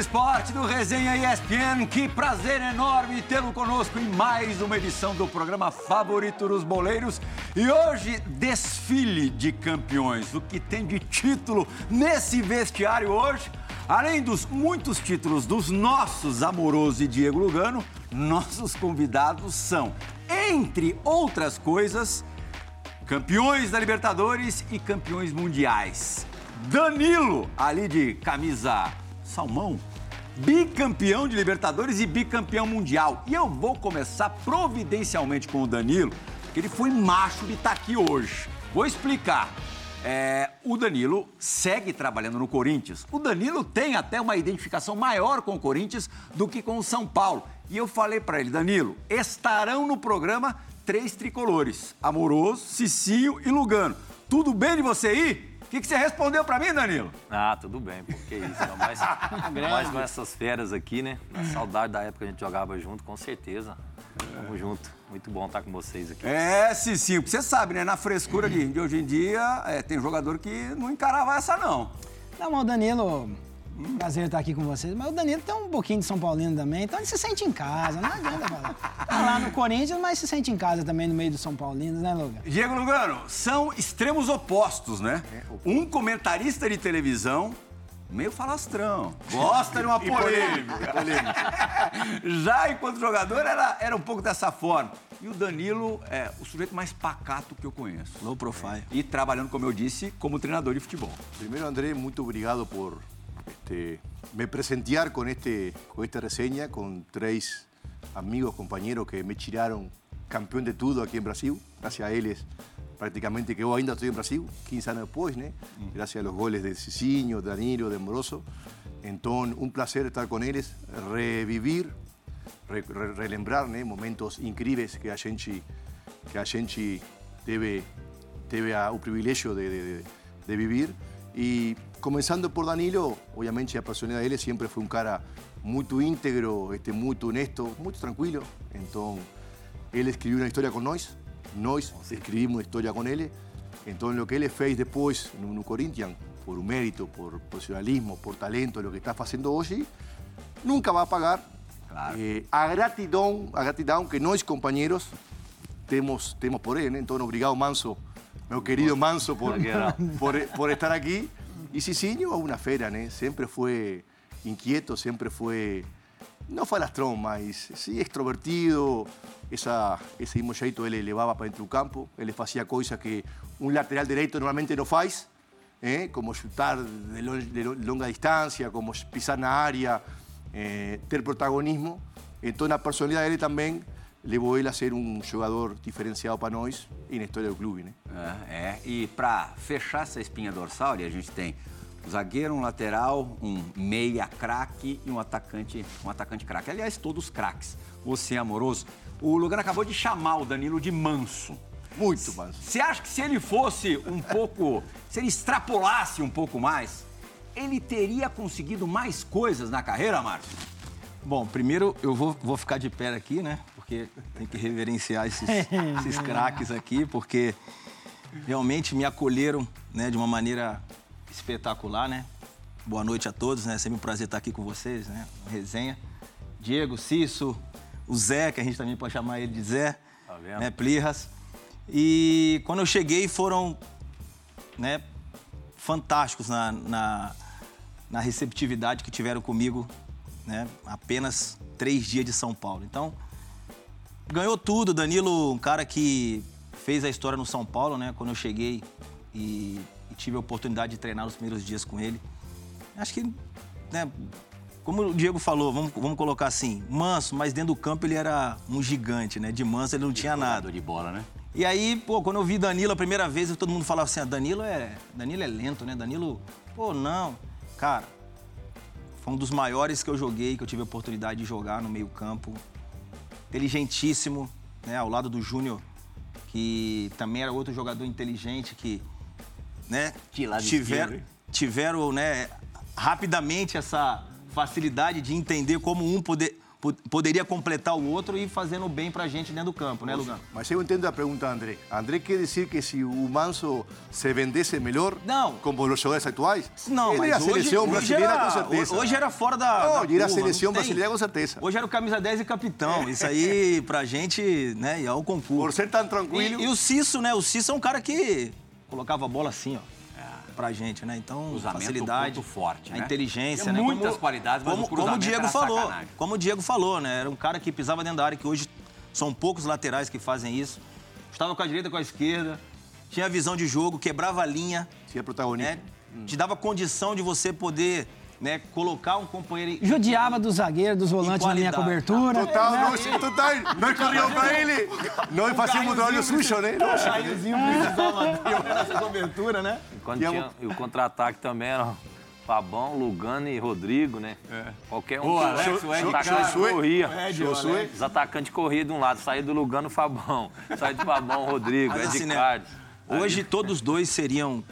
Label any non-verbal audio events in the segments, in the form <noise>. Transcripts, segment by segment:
Esporte do Resenha ESPN. Que prazer enorme tê-lo conosco em mais uma edição do programa favorito dos boleiros. E hoje, desfile de campeões. O que tem de título nesse vestiário hoje? Além dos muitos títulos dos nossos Amoroso e Diego Lugano, nossos convidados são, entre outras coisas, campeões da Libertadores e campeões mundiais. Danilo, ali de camisa salmão, bicampeão de Libertadores e bicampeão mundial. E eu vou começar providencialmente com o Danilo, porque ele foi macho de estar aqui hoje. Vou explicar. É, o Danilo segue trabalhando no Corinthians. O Danilo tem até uma identificação maior com o Corinthians do que com o São Paulo. E eu falei para ele, Danilo, estarão no programa três tricolores: Amoroso, Cicinho e Lugano. Tudo bem de você ir? O que, que, você respondeu para mim, Danilo? Ah, tudo bem, porque isso. mais, mais com essas férias aqui, né? A saudade da época que a gente jogava junto, com certeza. Tamo junto. Muito bom estar com vocês aqui. É, sim, sim. Porque você sabe, né? Na frescura de, de hoje em dia, é, tem jogador que não encarava essa, não. Não, mas o Danilo Hum, prazer estar aqui com vocês. Mas o Danilo tem um pouquinho de São Paulino também, então ele se sente em casa, não adianta falar. Tá lá no Corinthians, mas se sente em casa também no meio dos São Paulinos, né, Lugano? Diego Lugano, são extremos opostos, né? Um comentarista de televisão meio falastrão. Gosta de uma <laughs> polêmica. <laughs> Já enquanto jogador era, era um pouco dessa forma. E o Danilo é o sujeito mais pacato que eu conheço. Low profile. E trabalhando, como eu disse, como treinador de futebol. Primeiro, André, muito obrigado por este, me presentear con, este, con esta reseña, con tres amigos, compañeros que me tiraron campeón de todo aquí en Brasil. Gracias a ellos, prácticamente que yo ainda estoy en Brasil, 15 años después, ¿no? gracias a los goles de Cicinho, de Danilo, de Moroso. Entonces, un placer estar con ellos, revivir, re, re, relembrar ¿no? momentos increíbles que a gente, que a gente debe, debe a, o privilegio de, de, de vivir. Y comenzando por Danilo, obviamente a personalidad de él siempre fue un cara muy íntegro, este, muy honesto, muy tranquilo. Entonces, él escribió una historia con nós, nós escribimos una historia con él. Entonces, lo que él fez después en un Corinthians, por un mérito, por profesionalismo, por talento, lo que está haciendo hoy, nunca va a pagar. Claro. Eh, a gratidão, a gratidão que nós compañeros temos, temos por él. Entonces, obrigado Manso, meu querido Manso, por, por, por estar aquí. Y Cicinho es una fera, ¿no? Siempre fue inquieto, siempre fue, no falastrón, mas sí extrovertido, esa, ese mismo él elevaba para dentro del campo, él hacía cosas que un lateral derecho normalmente no faz, ¿eh? como chutar de, de, longa distancia, como pisar na área, eh, ter protagonismo. Entonces la personalidad de él también levou ele a ser um jogador diferencial para nós e na história do clube, né? É, é. e para fechar essa espinha dorsal, a gente tem um zagueiro, um lateral, um meia craque e um atacante, um atacante craque. Aliás, todos craques. Você é amoroso. O Lugano acabou de chamar o Danilo de manso. Muito manso. Você acha que se ele fosse um <laughs> pouco, se ele extrapolasse um pouco mais, ele teria conseguido mais coisas na carreira, Márcio? Bom, primeiro eu vou, vou ficar de pé aqui, né? Porque tem que reverenciar esses, <laughs> esses craques aqui, porque realmente me acolheram né, de uma maneira espetacular, né? Boa noite a todos, né? Sempre um prazer estar aqui com vocês, né? Resenha. Diego, Cício, o Zé, que a gente também pode chamar ele de Zé, tá né? Plirras. E quando eu cheguei foram né, fantásticos na, na, na receptividade que tiveram comigo né? Apenas três dias de São Paulo. Então, ganhou tudo. Danilo, um cara que fez a história no São Paulo, né? Quando eu cheguei e, e tive a oportunidade de treinar os primeiros dias com ele. Acho que, né? Como o Diego falou, vamos, vamos colocar assim, manso, mas dentro do campo ele era um gigante, né? De manso ele não tinha nada. de bola, né? E aí, pô, quando eu vi Danilo a primeira vez, todo mundo falava assim, ah, Danilo é, Danilo é lento, né? Danilo, pô, não. Cara, foi um dos maiores que eu joguei, que eu tive a oportunidade de jogar no meio-campo. Inteligentíssimo, né? Ao lado do Júnior, que também era outro jogador inteligente que, né? tiveram, tiveram, né? Rapidamente essa facilidade de entender como um poder, poderia completar o outro e fazendo bem pra gente dentro do campo, né, Lugano? Mas eu entendo a pergunta, André. André quer dizer que se o Manso se vendesse melhor, não. como os jogadores atuais, não, ele mas era a seleção hoje, brasileira hoje era, com certeza. Hoje era fora da. Não, da era a seleção brasileira com certeza. Hoje era o camisa 10 e capitão. Isso aí, <laughs> pra gente, né, é o concurso. Por ser tão tranquilo. E, e o Cisso, né? O Cisso é um cara que colocava a bola assim, ó pra gente, né? Então, Cruzamento, facilidade, ponto forte, a né? inteligência, Tem né? muitas como, qualidades, mas como, o como o Diego era falou, sacanagem. como o Diego falou, né? Era um cara que pisava dentro da área, que hoje são poucos laterais que fazem isso. Estava com a direita, com a esquerda, tinha visão de jogo, quebrava a linha, Se é protagonista. né? Te dava condição de você poder né, colocar um companheiro em... Judiava dos zagueiros, dos volantes na linha cobertura. Total, né? nós, total, nós corríamos para ele, nós fazíamos o trabalho sujo, né? Lógico. Caiozinho precisava <laughs> cobertura, né? E quando a- tinha, e o contra-ataque também era Fabão, Lugano e Rodrigo, né? Qualquer um. Que- Alex, o Ed Josué. corria. Os atacantes corriam de um lado, saía do Lugano o Fabão. Saía do Fabão, o Rodrigo, Mas Ed assim, né. Hoje todos os dois seriam,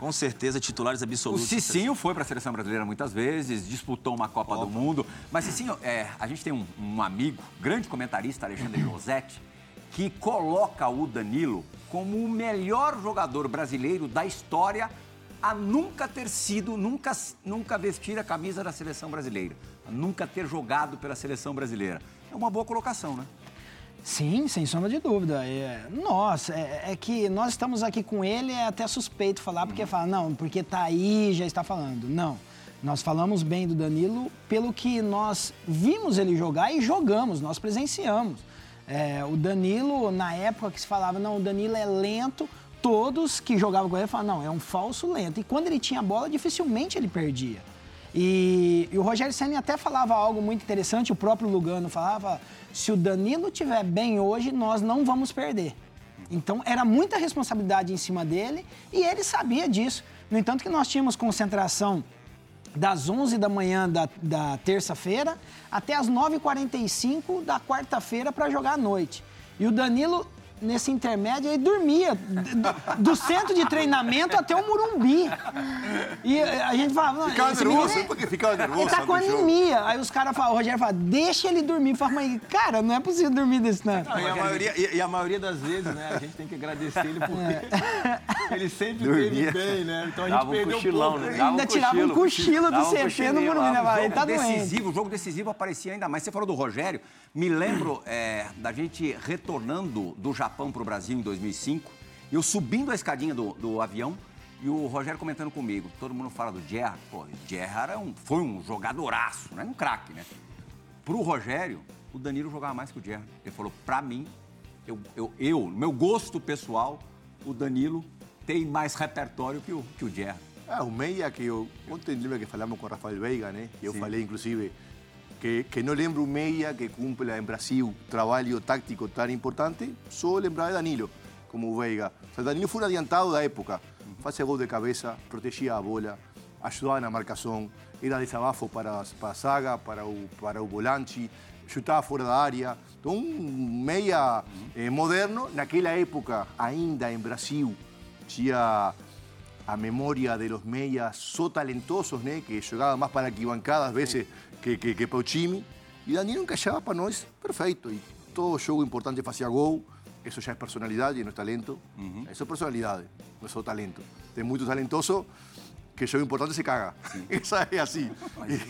com certeza, titulares O absolutos. Cicinho foi para a seleção brasileira muitas vezes, disputou uma Copa, do Mundo. Mas, Cicinho, é, a gente tem um, um amigo, grande comentarista, Alexandre <clears throat> Rosetti, que coloca o Danilo como o melhor jogador brasileiro da história a nunca ter sido, nunca, nunca vestir a camisa da seleção brasileira, a nunca ter jogado pela seleção brasileira. É uma boa colocação, né? Sim, sem sombra de dúvida. É, nossa, é, é que nós estamos aqui com ele, é até suspeito falar, porque fala, não, porque tá aí, já está falando. Não. Nós falamos bem do Danilo pelo que nós vimos ele jogar e jogamos, nós presenciamos. É, o Danilo, na época que se falava, não, o Danilo é lento, todos que jogavam com ele falavam, não, é um falso lento. E quando ele tinha a bola, dificilmente ele perdia. E, e o Rogério Senna até falava algo muito interessante, o próprio Lugano falava, se o Danilo tiver bem hoje, nós não vamos perder. Então era muita responsabilidade em cima dele e ele sabia disso. No entanto que nós tínhamos concentração das 11 da manhã da, da terça-feira até as 9h45 da quarta-feira para jogar à noite. E o Danilo, nesse intermédio, ele dormia do, do centro de treinamento até o Murumbi. E a gente falava... "Não, Ficava nervoso, menino é- porque ficava nervoso Ele tá com antes do jogo." anemia. Aí os caras falam, o Rogério fala, deixa ele dormir. Fala, mas, cara, não é possível dormir desse tanto. Não, e, a maioria, e, e a maioria das vezes, né, a gente tem que agradecer ele porque ele sempre Dormia. teve bem, né? Então a gente Dava um perdeu cochilão, pouco. né? Dava ainda um tirava um cochilo. cochilo do um CP no Murumbi, né? Vai, Ele tá jogo doente. decisivo, o jogo decisivo aparecia ainda mais. Você falou do Rogério, me lembro é, da gente retornando do Japão para o Brasil em 2005, eu subindo a escadinha do, do avião e o Rogério comentando comigo. Todo mundo fala do Gerra. Pô, Gerra era um, foi um jogadoraço, não é um craque, né? Pro Rogério, o Danilo jogava mais que o Gerra. Ele falou, pra mim, eu, eu, eu, meu gosto pessoal, o Danilo tem mais repertório que o, que o Gerra. Ah, o meia que eu. Ontem lembra que falamos com Rafael Veiga, né? Eu falei, inclusive, que, que não lembro meia que cumpra em Brasil trabalho tático tão importante, só lembrar de Danilo, como Veiga. O sea, Danilo foi um adiantado da época. Fazia gol de cabeça, protegia a bola, ajudava na marcação, era desabafo para, para a zaga, para o, para o volante, chutava fora da área. Então, um meia eh, moderno, naquela época, ainda em Brasil, tinha a memória de los meias so talentosos, né? que jogavam mais para arquibancada às vezes que, que, que para o time. E Danilo encaixava para nós perfeito. E todo jogo importante fazia gol. Isso já é personalidade, não é talento. Isso é personalidade, não é só talento. Tem muito talentoso que jogo importante se caga. Isso é assim.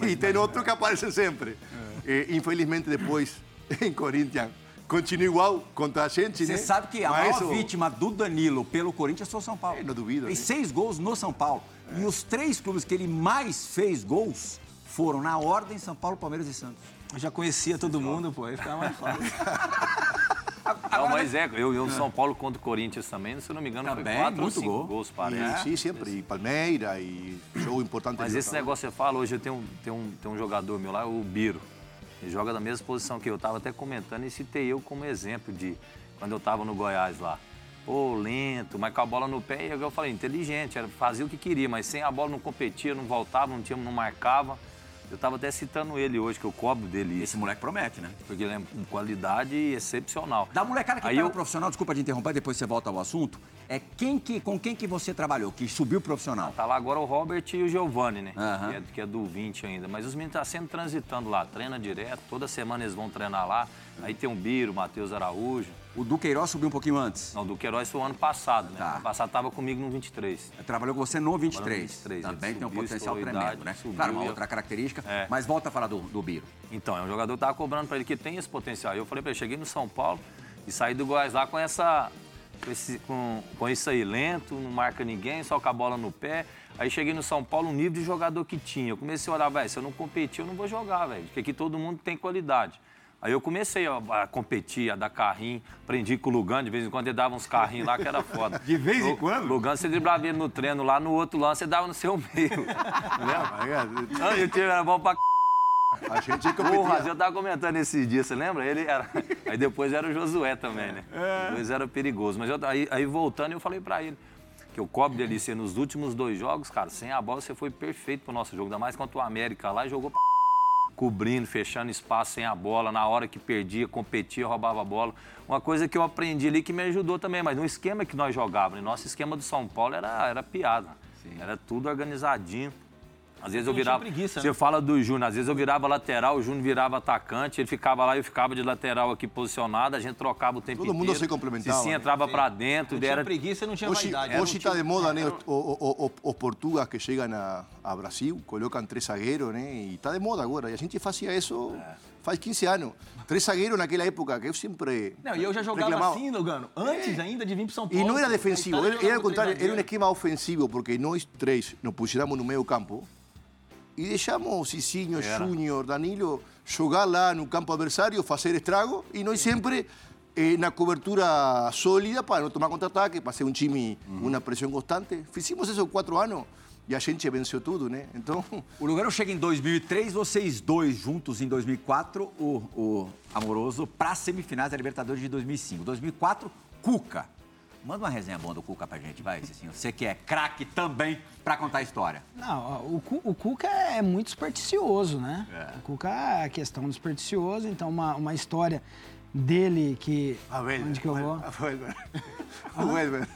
E, e tem outros que aparecem sempre. Eh, infelizmente, depois, <laughs> em Corinthians, continua igual contra a gente, Você né? sabe que a Mas maior o- vítima do Danilo pelo Corinthians foi o São Paulo. É, não duvido, Fez né? seis gols no São Paulo. E os três clubes que ele mais fez gols foram, na ordem, São Paulo, Palmeiras e Santos. Eu já conhecia todo mundo, pô, aí ficava mais fácil. <laughs> Não, mas é, eu, eu São Paulo contra o Corinthians também, se eu não me engano, Também, foi quatro ou cinco gol. gols, E, parece. sim, sempre. E Palmeiras, e jogo importante. Mas esse negócio que você fala, hoje eu tenho, um- tenho, um, tenho um jogador meu lá, o Biro. Ele joga na mesma posição que eu. Tava até comentando e citei eu como exemplo de quando eu tava no Goiás lá. Pô, lento, mas com a bola no pé, e eu falei, inteligente, era, fazia o que queria, mas sem a bola não competia, não voltava, não, tinha, não marcava. Eu estava até citando ele hoje, que eu cobro dele. Esse moleque promete, né? Porque ele é com qualidade excepcional. Da molecada que Aí tá eu- profissional, desculpa te interromper, depois você volta ao assunto. É quem que, com quem que você trabalhou, que subiu profissional? Tá lá agora o Robert e o Giovanni, né? Aham. Que, é, que é do 20 ainda. Mas os meninos estão sempre transitando lá, treina direto, toda semana eles vão treinar lá. Aí tem o Biro, o Matheus Araújo. O Duqueiroz subiu um pouquinho antes. Não, do Queiroz foi o ano passado, né? Tá. Ano passado tava comigo no 23. Trabalhou com você no 23. 23, Também ele tem um subiu, potencial tremendo, idade, né? subiu claro, uma outra característica. É. Mas volta a falar do, do Biro. Então, é um jogador que tava cobrando para ele que tem esse potencial. Eu falei para ele, cheguei no São Paulo e saí do Goiás lá com essa com, esse- com- com isso aí, lento, não marca ninguém, só com a bola no pé. Aí cheguei no São Paulo, o nível de jogador que tinha. Eu comecei a olhar, velho, se eu não competir, eu não vou jogar, velho. Porque aqui todo mundo tem qualidade. Aí eu comecei a, a competir, a dar carrinho, aprendi com o Lugano, de vez em quando ele dava uns carrinhos lá que era foda. <laughs> De vez em O- quando? Lugano, você driblava ele no treino lá, no outro lance, você dava no seu <laughs> meio. Entendeu? Não, e o time era bom pra A gente Porra, competia. eu tava comentando esses dias, você lembra? Ele era. Aí depois era o Josué também, né? Os dois eram perigosos. Mas eu- aí, aí voltando, eu falei pra ele que eu cobro dele ser nos últimos dois jogos, cara, sem a bola você foi perfeito pro nosso jogo. Ainda mais contra o América lá, jogou pra cobrindo, fechando espaço sem a bola, na hora que perdia, competia, roubava a bola. Uma coisa que eu aprendi ali que me ajudou também, mas no esquema que nós jogávamos, nosso esquema do São Paulo era, era piada. Era tudo organizadinho. Às vezes eu virava. preguiça, Você né? fala do Júnior, às vezes eu virava lateral, o Júnior virava atacante, ele ficava lá, eu ficava de lateral aqui posicionado, a gente trocava o tempo Todo mundo inteiro. se complementava, Cicinha né? entrava pra dentro, Não tinha era preguiça, não tinha Hoje, vaidade. hoje está de moda, né? Os, o- os portugueses que chegam a, a Brasil, colocam três zagueiros, né? E está de moda agora. E a gente fazia isso faz 15 anos. Três zagueiros naquela época, que eu sempre Não, e eu já jogava reclamava. assim, Lugano, antes ainda de vir pro São Paulo. E não era defensivo, Itália era, era era um esquema ofensivo, porque nós três nos pusiéramos no meio campo e deixamos Cicinho, Júnior, Danilo jogar lá no campo adversário, fazer estrago, e nós sempre eh, na cobertura sólida para não tomar contra-ataque, para ser um time com uma pressão constante. Fizemos isso quatro anos e a gente venceu tudo, né? Então, O Lugano chega em 2003, vocês dois juntos em 2004, o, o Amoroso, para semifinais da Libertadores de 2005. 2004, Cuca. Manda uma resenha boa do Cuca pra gente, vai, Cicinho. Você que é craque também pra contar a história. Não, o, o Cuca é muito supersticioso, né? É. O Cuca é a questão do supersticioso, então uma, uma história dele que... Onde que eu vou? Vuelve. Vuelve.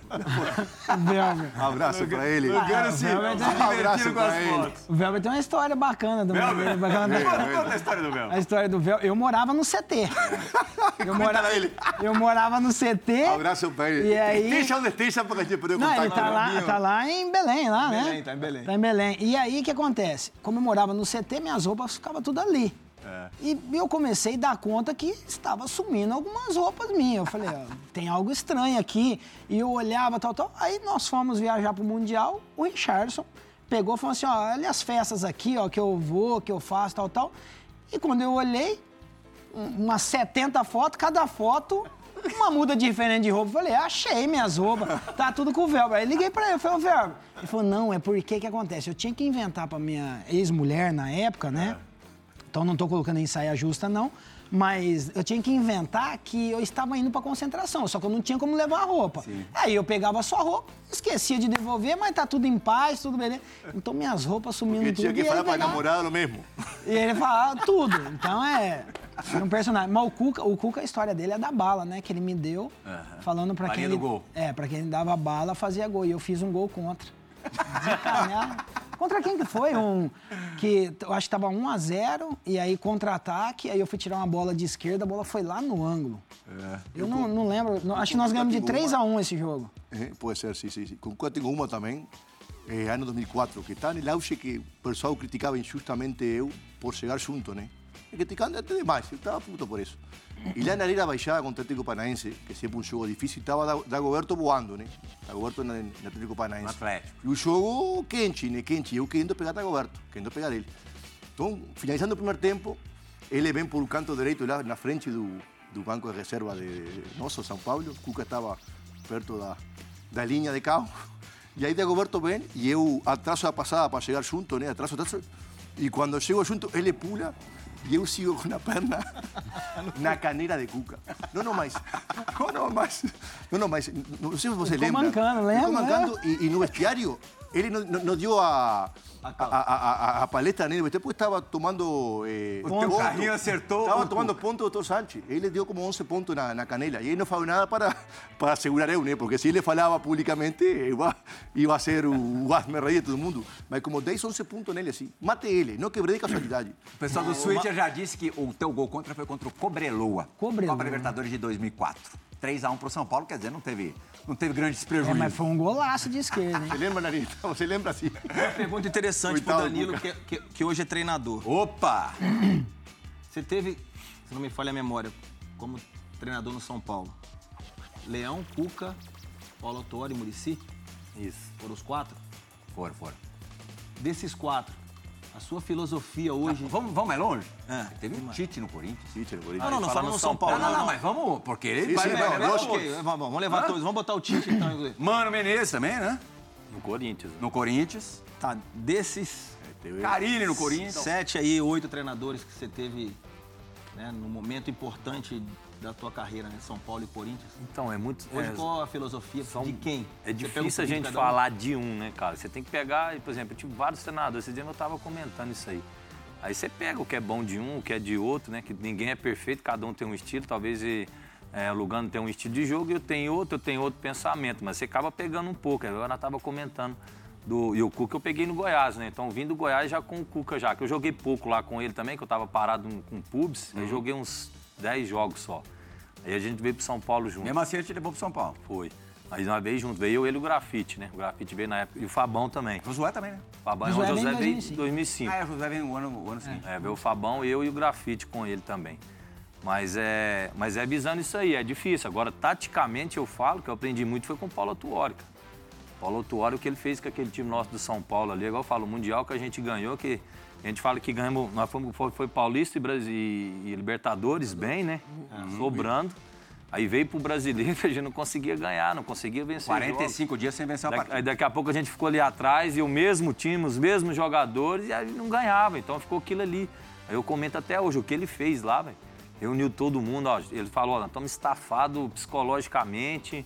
O Velber. Abraço para ele. Lugano se Abraço para ele. O Velber tem uma história bacana também. dele, bacana Conta a história do Mel. A história do Velber. Eu morava no CT. Eu, mora... eu morava no CT. Abraço para ele. E aí... Esteja onde esteja para que a gente Não, contar ele tá com lá, tá lá em Belém, lá, né? Belém, tá em Belém. Tá em Belém. E aí, o que acontece? Como eu morava no CT, minhas roupas ficavam tudo ali. É. E eu comecei a dar conta que estava sumindo algumas roupas minhas. Eu falei, <laughs> tem algo estranho aqui. E eu olhava, tal, tal. Aí nós fomos viajar pro Mundial, o Richardson pegou e falou assim, ó, olha as festas aqui, ó, que eu vou, que eu faço, tal, tal. E quando eu olhei, um- umas 70 fotos, cada foto uma muda diferente de roupa. Eu falei, achei minhas roupas, tá tudo com o Velber. Aí liguei pra ele, falei, ô Velber. Ele falou, não, é porque que acontece? Eu tinha que inventar pra minha ex-mulher na época, né? Então não tô colocando em saia justa, não. Mas eu tinha que inventar que eu estava indo pra concentração, só que eu não tinha como levar a roupa. Aí eu pegava só a roupa, esquecia de devolver, mas tá tudo em paz, tudo beleza. Então minhas roupas sumindo Porque tudo. tinha que falar para namorado mesmo. <laughs> e ele falava tudo. Então é. é um personagem. Mas o Cuca, o Cuca, a história dele é da bala, né? Que ele me deu, falando pra Balinha quem. Ele, gol. É, pra quem dava bala, fazia gol. E eu fiz um gol contra. <laughs> De. Contra quem que foi? Um. Que eu acho que tava 1 a 0 e aí contra-ataque, aí eu fui tirar uma bola de esquerda, a bola foi lá no ângulo. Eu não, não lembro. não- acho que nós ganhamos de 3 a 1 esse jogo. Eh, Puede ser, sí. Con Cuba tengo uma também, eh, ano 2004, que está no auge que o pessoal criticava injustamente eu por chegar junto, né? Criticando até demais, eu estava puto por isso. E lá na Arena Baixada contra Atlético Paranaense, que sempre um jogo difícil, estava Da- Dagoberto voando, né? Dagoberto na, no Atlético Paranaense. Atlético. E o jogo quente, né? Quente, eu querendo pegar Dagoberto, querendo pegar ele. Então, finalizando o primeiro tempo, ele vem por o canto direito lá na frente do, do banco de reserva de nosso São Paulo. Cuca estava perto da, da linha de carro. E aí Dagoberto vem e eu atraso a passada para chegar junto, né? Atraso, atraso. E quando chego junto, ele pula e eu sigo com a perna na caneira de Cuca. Não, não mais. Não, mais. Não, não mais. Não sei se você lembra. mancando, lembra, mancando e, e no vestiário ele não, não, não deu a, a, a, a, a palestra nele, depois estava tomando. Eh, O teu carrinho acertou Estava o tomando ponto do Dr. Sánchez. Ele deu como 11 pontos na, na canela. E ele não falou nada para, para segurar eu, né? Porque se ele falava publicamente, ia, ia ser o, o asme rei de todo mundo. Mas como 10, 11 pontos nele, assim. Mate ele, não quebrei de casualidade. O pessoal do Switcher já disse que o teu gol contra foi contra o Cobreloa. Cobreloa. Copa Libertadores de 2004. 3x1 pro São Paulo, quer dizer, não teve, não teve grandes prejuízos. É, mas foi um golaço de esquerda, hein? Você lembra, Narita? <laughs> Você lembra assim? Pergunta interessante pro Coitado, Danilo, Cuca. que, que- que hoje é treinador. Opa! Você teve, se não me falha a memória, como treinador no São Paulo. Leão, Cuca, Paulo Autori e Murici? Isso. Foram os quatro? Fora, fora. Desses quatro, a sua filosofia hoje... Vamos, vamos mais longe? É. Teve um Tite no Corinthians. Sim, Tchê, Não, não, não fala no São Paulo. Não, não, não, mas vamos, porque ele vai, levar todos. Ok, vamos, vamos levar Hã? todos. Vamos botar o Tite então. <laughs> Mano Menezes também, né? No Corinthians. No Corinthians. Tá, desses Carilli no Corinthians. sete aí, oito treinadores que você teve né, no momento importante da tua carreira, né? São Paulo e Corinthians. Então, é muito. Hoje, é, qual a filosofia são- de quem? É difícil a gente cada um? falar de um, né, cara? Você tem que pegar, por exemplo, eu tive vários treinadores. Esse dia eu estava comentando isso aí. Aí você pega o que é bom de um, o que é de outro, né? Que ninguém é perfeito, cada um tem um estilo. Talvez é, o Lugano tem um estilo de jogo e eu tenho outro, eu tenho outro pensamento. Mas você acaba pegando um pouco. Agora eu estava comentando do. E o Cuca eu peguei no Goiás, né? Então vim do Goiás já com o Cuca já, que eu joguei pouco lá com ele também, que eu estava parado com o Pubs. Uhum. Eu joguei uns 10 jogos só. Aí a gente veio pro São Paulo junto. Mesmo assim, ele te levou pro São Paulo. Foi. Aí uma vez junto, veio eu, ele e o Grafite, né? O Grafite veio na época. E o Fabão também. O Josué também, né? O Fabão Josué o veio em José veio em 2005. 2005. Ah, é, o Josué vem o ano, o ano seguinte. É, veio o Fabão, eu e o Grafite com ele também. Mas é, mas é visando isso aí, é difícil. Agora, taticamente, eu falo que eu aprendi muito foi com o Paulo Atuori. cara. Paulo Atuori, o que ele fez com aquele time nosso do São Paulo ali, igual eu falo, o Mundial que a gente ganhou, que a gente fala que ganhamos, nós fomos, foi, foi Paulista e, Brasil, e Libertadores bem, né? Sobrando. Aí veio pro brasileiro, <laughs> a gente não conseguia ganhar, não conseguia vencer. jogos. 45 dias sem vencer uma Da- partida. Aí daqui a pouco a gente ficou ali atrás e o mesmo time, os mesmos jogadores, e aí não ganhava. Então ficou aquilo ali. Aí eu comento até hoje o que ele fez lá, velho. Reuniu todo mundo, ó. Ele falou, ó, estamos estafados psicologicamente.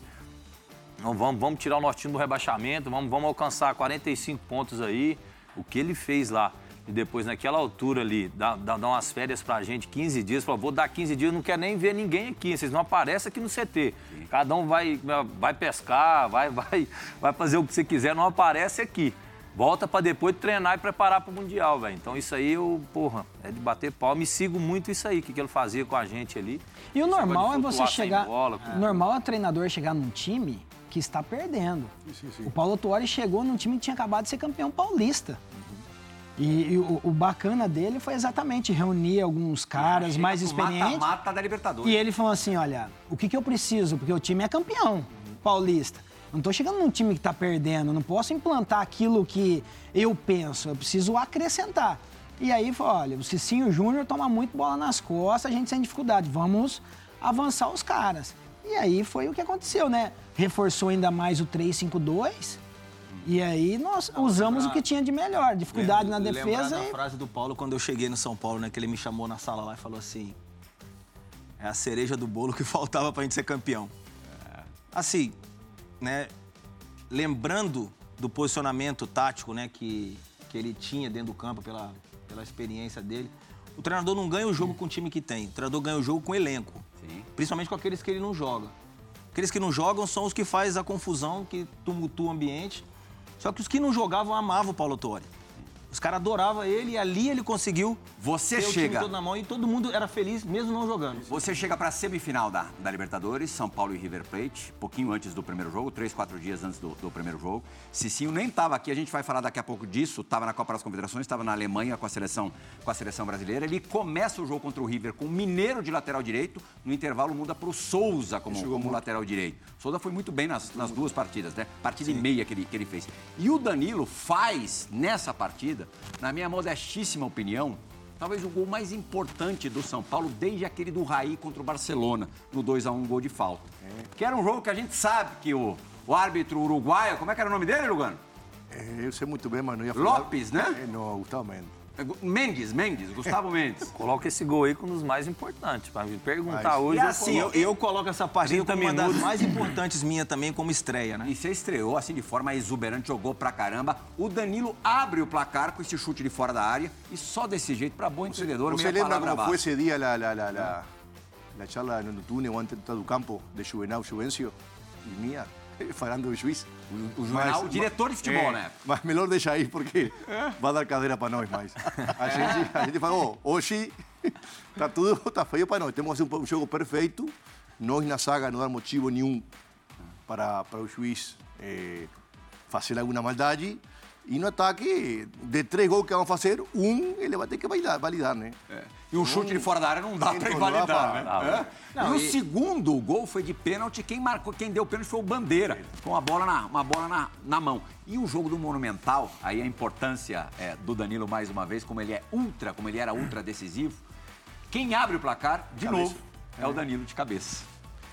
Não, vamos, vamos tirar o nosso time do rebaixamento, vamos, vamos alcançar 45 pontos aí. O que ele fez lá. E depois, naquela altura ali, dá, dá, dá umas férias pra gente, 15 dias. Falou, vou dar 15 dias, não quero nem ver ninguém aqui. Vocês não aparecem aqui no CT. Cada um vai, vai pescar, vai, <laughs> vai, vai fazer o que você quiser, não aparece aqui. Volta pra depois treinar e preparar pro Mundial, velho. Então isso aí eu, porra, é de bater pau. Me sigo muito isso aí, o que, que ele fazia com a gente ali. E o normal é você chegar. bola, o normal é o treinador chegar num time que está perdendo. O Paulo Tuori chegou num time que tinha acabado de ser campeão paulista. E, e o, o bacana dele foi exatamente reunir alguns caras Chega mais experientes. Mata-mata da Libertadores. E ele falou assim: olha, o que, que eu preciso? Porque o time é campeão paulista. Não tô chegando num time que tá perdendo, não posso implantar aquilo que eu penso, eu preciso acrescentar. E aí falou: olha, o Cicinho Júnior toma muito bola nas costas, a gente tem dificuldade, vamos avançar os caras. E aí foi o que aconteceu, né? Reforçou ainda mais o 3-5-2. E aí nós usamos o que tinha de melhor, dificuldade na Lembrar defesa da e frase do Paulo quando eu cheguei no São Paulo, né? Que ele me chamou na sala lá e falou assim: é a cereja do bolo que <laughs> faltava pra gente ser campeão. Assim, né? Lembrando do posicionamento tático, né? Que, que ele tinha dentro do campo pela, pela experiência dele. O treinador não ganha o jogo com o time que tem. O treinador ganha o jogo com o elenco. Principalmente com aqueles que ele não joga. Aqueles que não jogam são os que faz a confusão, que tumultua o ambiente. Só que os que não jogavam amavam o Paulo Torre. Os caras adoravam ele e ali ele conseguiu Você ter o time chega. todo na mão e todo mundo era feliz, mesmo não jogando. Você chega para a semifinal da, da Libertadores, São Paulo e River Plate, pouquinho antes do primeiro jogo, três, quatro dias antes do, do primeiro jogo. Cicinho nem estava aqui, a gente vai falar daqui a pouco disso, estava na Copa das Confederações, estava na Alemanha com a seleção com a seleção brasileira. Ele começa o jogo contra o River com o Mineiro de lateral direito, no intervalo muda para o Souza como, como lateral direito. Souza foi muito bem nas, nas duas partidas, né? Partida e meia que ele, que ele fez. E o Danilo faz nessa partida, na minha modestíssima opinião, Talvez o gol mais importante do São Paulo desde aquele do Raí contra o Barcelona, no 2x1 gol de falta. Que era um jogo que a gente sabe que o, o árbitro uruguaio, como é que era o nome dele, Lugano? Eh, eu sei muito bem, mas não ia falar. Lopes, né? Eh, não, Gustavo Mendes. Mendes, Mendes, Gustavo Mendes. <laughs> Coloca esse gol aí como um dos mais importantes. Pra me perguntar Mas- hoje, E eu assim, eu, coloco. eu coloco essa partida 30 como uma das mais importantes minha também como estreia, né? E você estreou assim de forma exuberante, jogou pra caramba. O Danilo abre o placar com esse chute de fora da área e só desse jeito, pra bom entendedor, ¿Usted meia lembra palavra cómo fue basta. ese día la, la, la, la, la charla en el túnel o antes do campo de Juvenal Juvencio y mía, <laughs> falando de juiz? O Juvenal, <laughs> o diretor de futebol, é, né? Mas melhor deixar aí, porque vai dar cadeira para nós mais. A gente, a gente falou, hoje tá tudo tá feio para nós. Temos que fazer um jogo perfeito. Nós na saga não dar motivo nenhum para, para o juiz eh, fazer alguma maldade. E no ataque, de três gols que vamos fazer, um ele vai ter que validar, validar né? E um chute de fora da área não dá Não pra dá invalidar, pra- né? É. e o segundo gol foi de pênalti. Quem marcou, quem deu o pênalti foi o Bandeira, com a bola na, uma bola na, na mão. E o jogo do Monumental, aí a importância é, do Danilo mais uma vez, como ele é ultra, como ele era ultra decisivo. Quem abre o placar, de Cabeça. novo, é o Danilo de cabeça.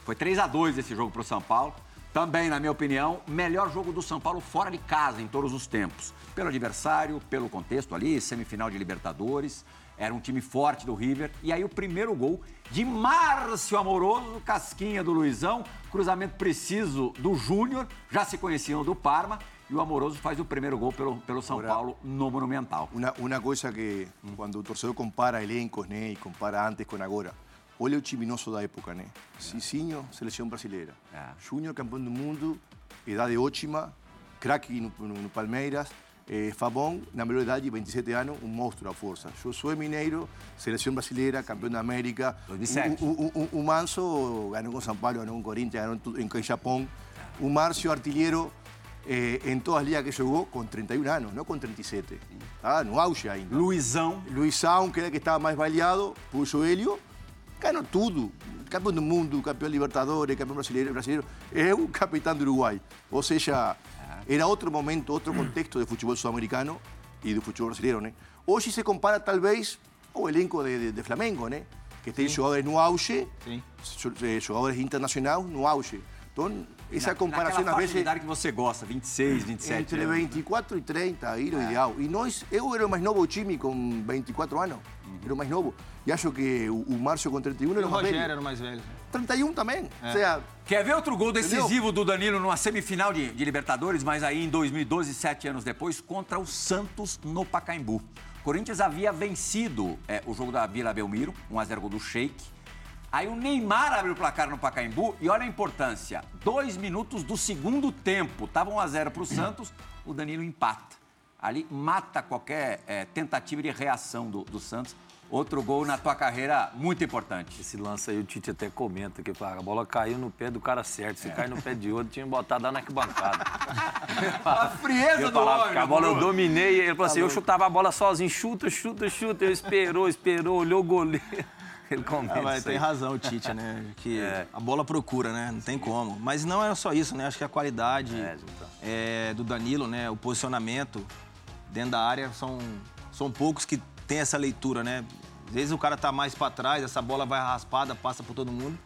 Foi 3 a 2 esse jogo pro São Paulo. Também, na minha opinião, melhor jogo do São Paulo fora de casa em todos os tempos. Pelo adversário, pelo contexto ali, semifinal de Libertadores. Era um time forte do River. E aí o primeiro gol de Márcio Amoroso, casquinha do Luizão, cruzamento preciso do Júnior, já se conheciam do Parma. E o Amoroso faz o primeiro gol pelo, pelo São Paulo no Monumental. Una, una cosa que cuando o torcedor compara elencos, né, e compara antes com agora, olha o time nosso da época, né? Cicinho, seleção brasileira. É. Júnior, campeão do mundo, idade ótima, craque no, no- no Palmeiras. Eh, Fabão, na melhor idade, 27 anos, um monstro à força. Josué Mineiro, seleção brasileira, campeão da América. 2007. O, o, o, o Manso ganhou com São Paulo, ganhou com Corinthians, ganhou tudo em, Japão. O Márcio, artilheiro, eh, em todas as ligas que jogou, com 31 anos, não com 37. Tá no auge ainda. Luizão, Luizão, que era que estava mais baleado, puxo Hélio, ganhou tudo. Campeão do mundo, campeão Libertadores, campeão brasileiro, brasileiro. Eu, capitão do Uruguai. Ou seja, era outro momento, outro contexto do futebol sul-americano e do futebol brasileiro, né? Hoje se compara, talvez, ao elenco de, de, de Flamengo, né? Que tem jogadores no auge, Sim. eh, jogadores internacionais no auge. Então, essa comparação, naquela às vezes... de idade que você gosta, 26, 27 Entre anos. 24 e 30, aí era o ideal. E nós, eu era o mais novo time com 24 anos. Era o mais novo. E acho que o, o Márcio com 31 E era o o mais Rogério velho. era o mais velho. 31 também. Ou seja, Quer ver outro gol decisivo do Danilo numa semifinal de, de Libertadores, mas aí em 2012, sete anos depois, contra o Santos no Pacaembu. Corinthians havia vencido é, o jogo da Vila Belmiro, 1x0 gol do Sheik. Aí o Neymar abre o placar no Pacaembu e olha a importância. Dois minutos do segundo tempo, estava 1x0 para o Santos, o Danilo empata. Ali mata qualquer é, tentativa de reação do, do Santos. Outro gol na tua carreira muito importante. Esse lance aí o Tite até comenta que fala, a bola caiu no pé do cara certo. Se cai no pé de outro, tinha botado lá na arquibancada. <laughs> A frieza Eu do falava, homem, a bola eu dominei, ele falou assim, eu chutava a bola sozinho, chuta, chuta, chuta. Eu esperou, esperou, olhou o goleiro. Ele comenta Ah, mas tem razão o Tite, né? <laughs> Que É. a bola procura, né? Não tem como. Mas não é só isso, né? Acho que a qualidade É, então. é, do Danilo, né? O posicionamento dentro da área são, são poucos que têm essa leitura, né? Às vezes o cara tá mais pra trás, essa bola vai raspada, passa por todo mundo.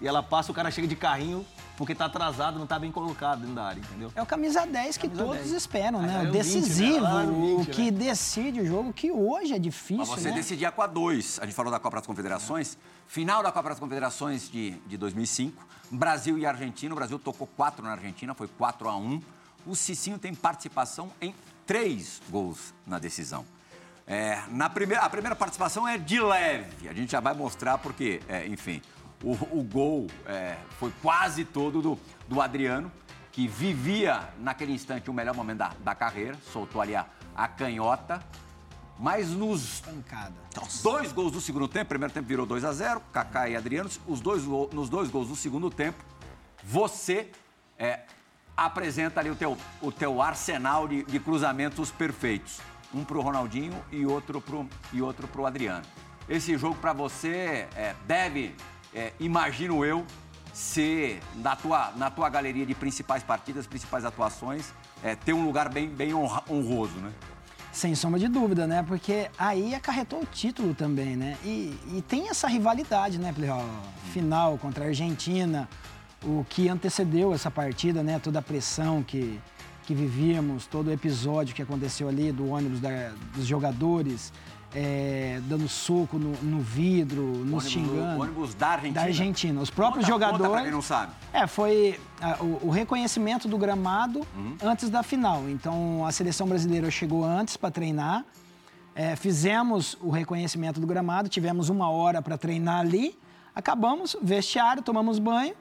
E ela passa, o cara chega de carrinho porque tá atrasado, não tá bem colocado dentro da área, entendeu? É o camisa 10 que Camisa todos 10. esperam, né? é O 20, né? decisivo, Lá no 20, o que né? decide o jogo, que hoje é difícil, Mas você né? decidia com a 2. A gente falou da Copa das Confederações. Final da Copa das Confederações de, de 2005. Brasil e Argentina. O Brasil tocou 4 na Argentina, foi 4 a 1 O Cicinho tem participação em três gols na decisão. É, na primeira, a primeira participação é de leve. A gente já vai mostrar porque, é, enfim, o, o gol é, foi quase todo do, do Adriano, que vivia naquele instante o melhor momento da, da carreira, soltou ali a, a canhota. Mas nos Pancada. Dois gols do segundo tempo, primeiro tempo virou 2 a 0 Kaká e Adriano. Os dois, nos dois gols do segundo tempo, você é, apresenta ali o teu, o teu arsenal de, de cruzamentos perfeitos. Um pro Ronaldinho e outro pro, e outro pro Adriano. Esse jogo para você é, deve, é, imagino eu, ser na tua, na tua galeria de principais partidas, principais atuações, é, ter um lugar bem, bem honroso, né? Sem sombra de dúvida, né? Porque aí acarretou o título também, né? E, e tem essa rivalidade, né? Final contra a Argentina, o que antecedeu essa partida, né? Toda a pressão que, que vivíamos, todo o episódio que aconteceu ali do ônibus da, dos jogadores, é, dando soco no, no vidro, nos ônibus, xingando. ônibus da Argentina. Da Argentina. Os próprios Conta- jogadores. Conta pra quem não sabe. É, foi ah, o, o reconhecimento do gramado Uhum. antes da final. Então, a seleção brasileira chegou antes para treinar. É, fizemos o reconhecimento do gramado, tivemos uma hora para treinar ali. Acabamos, vestiário, tomamos banho.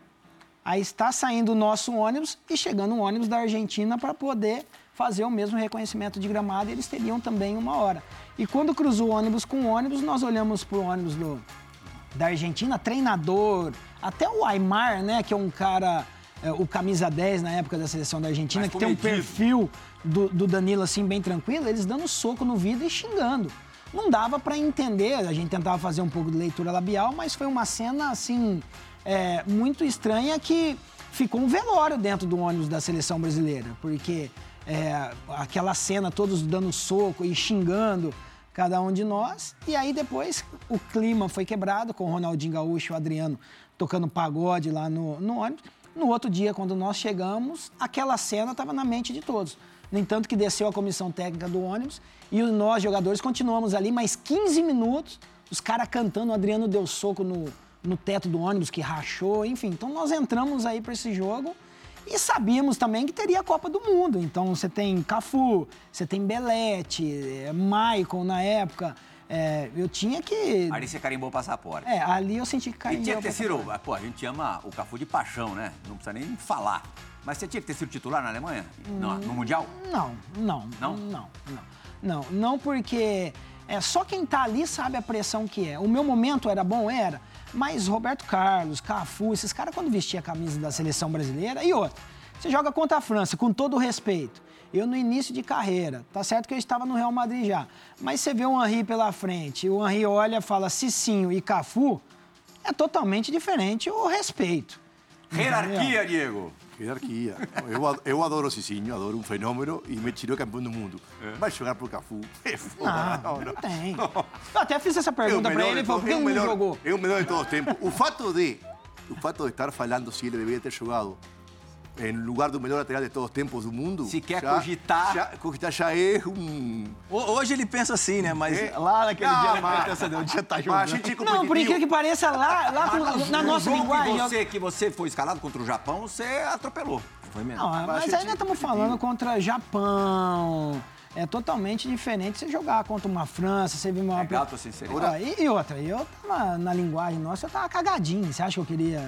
Aí está saindo o nosso ônibus e chegando um ônibus da Argentina para poder fazer o mesmo reconhecimento de gramado e eles teriam também uma hora. E quando cruzou o ônibus com o ônibus, nós olhamos para o ônibus do, da Argentina, treinador, até o Aymar, né, que é um cara, é, o camisa 10 na época da seleção da Argentina, Mais que tem um perfil do, do Danilo assim bem tranquilo, eles dando soco no vidro e xingando. Não dava para entender, a gente tentava fazer um pouco de leitura labial, mas foi uma cena assim é, muito estranha que ficou um velório dentro do ônibus da seleção brasileira, porque é, aquela cena, todos dando soco e xingando cada um de nós. E aí depois o clima foi quebrado com o Ronaldinho Gaúcho e o Adriano tocando pagode lá no, no ônibus. No outro dia, quando nós chegamos, aquela cena estava na mente de todos. No entanto, que desceu a comissão técnica do ônibus e nós, jogadores, continuamos ali mais 15 minutos, os caras cantando, o Adriano deu soco no, no teto do ônibus que rachou, enfim. Então nós entramos aí para esse jogo e sabíamos também que teria a Copa do Mundo. Então você tem Cafu, você tem Belete, eh, Maicon na época. É, eu tinha que. Ali você carimbou o passaporte. É, ali eu senti que E caiu. tinha que ter sido. Pô, a gente ama o Cafu de paixão, né? Não precisa nem falar. Mas você tinha que ter sido titular na Alemanha? No, no Mundial? Não, não. Não? Não, não. Não, não porque é, só quem tá ali sabe a pressão que é. O meu momento era bom, era. Mas Roberto Carlos, Cafu, esses caras quando vestia a camisa da seleção brasileira. E outra, você joga contra a França, com todo o respeito. Eu no início de carreira, tá certo que eu estava no Real Madrid já. Mas você vê o Henry pela frente, o Henry olha, fala Cicinho e Cafu, é totalmente diferente o respeito. Hierarquia, Diego. Jerarquia. Eu, ad- eu adoro o Cicinho, adoro um fenômeno e me tirou campeão do mundo. Vai jogar pro Cafu. É foda. Não, não, tem. Eu até fiz essa pergunta pra melhor ele, por que não melhor- jogou? É o melhor de todos os tempos. O fato de, o fato de estar falando se ele deveria ter jogado em lugar do melhor lateral de todos os tempos do mundo. Se quer já- cogitar- Já, cogitar já é um. Ho- Hoje ele pensa assim, né? Mas É. lá naquele Não, dia ele mas- pensa, não, já tá Mas jogando. gente é Não, por incrível que pareça, lá, lá com- na No nossa linguagem... que você, que você foi escalado contra o Japão, você atropelou. Foi mesmo. Não, Mas mas gente ainda estamos falando contra Japão. É totalmente diferente você jogar contra uma França, você viu uma... A tua sinceridade. Ó, e, e outra, eu tava na linguagem nossa, eu tava cagadinho. Você acha que eu queria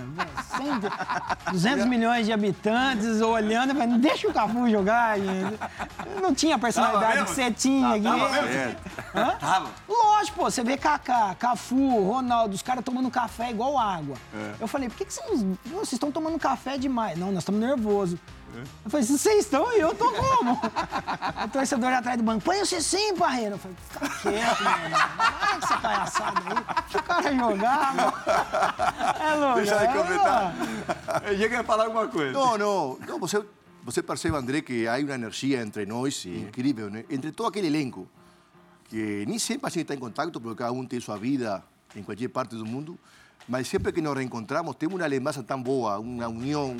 100, 200 <laughs> milhões de habitantes olhando, mas não deixa o Cafu jogar, gente. Não tinha a personalidade mesmo? que você tinha aqui. É. Hã? Tava. Lógico, pô, você vê Kaká, Cafu, Ronaldo, os caras tomando café igual água. É. Eu falei, por que, que vocês, vocês estão tomando café demais? Não, nós estamos nervosos. É. Eu falei, vocês estão, eu tô como? <laughs> o torcedor atrás do banco, põe o sim, parreiro. Eu falei, fica quieto, mano. Vai que você tá assado aí. Deixa o cara jogar, mano. <laughs> É louco. Deixa de é, comentar. Eu ia querer falar alguma coisa. Não, não. não você, você percebe, André, que há uma energia entre nós incrível, né? entre todo aquele elenco, que nem sempre a gente está em contato, porque cada um tem sua vida em qualquer parte do mundo, mas sempre que nos reencontramos temos uma lembrança tão boa, uma união,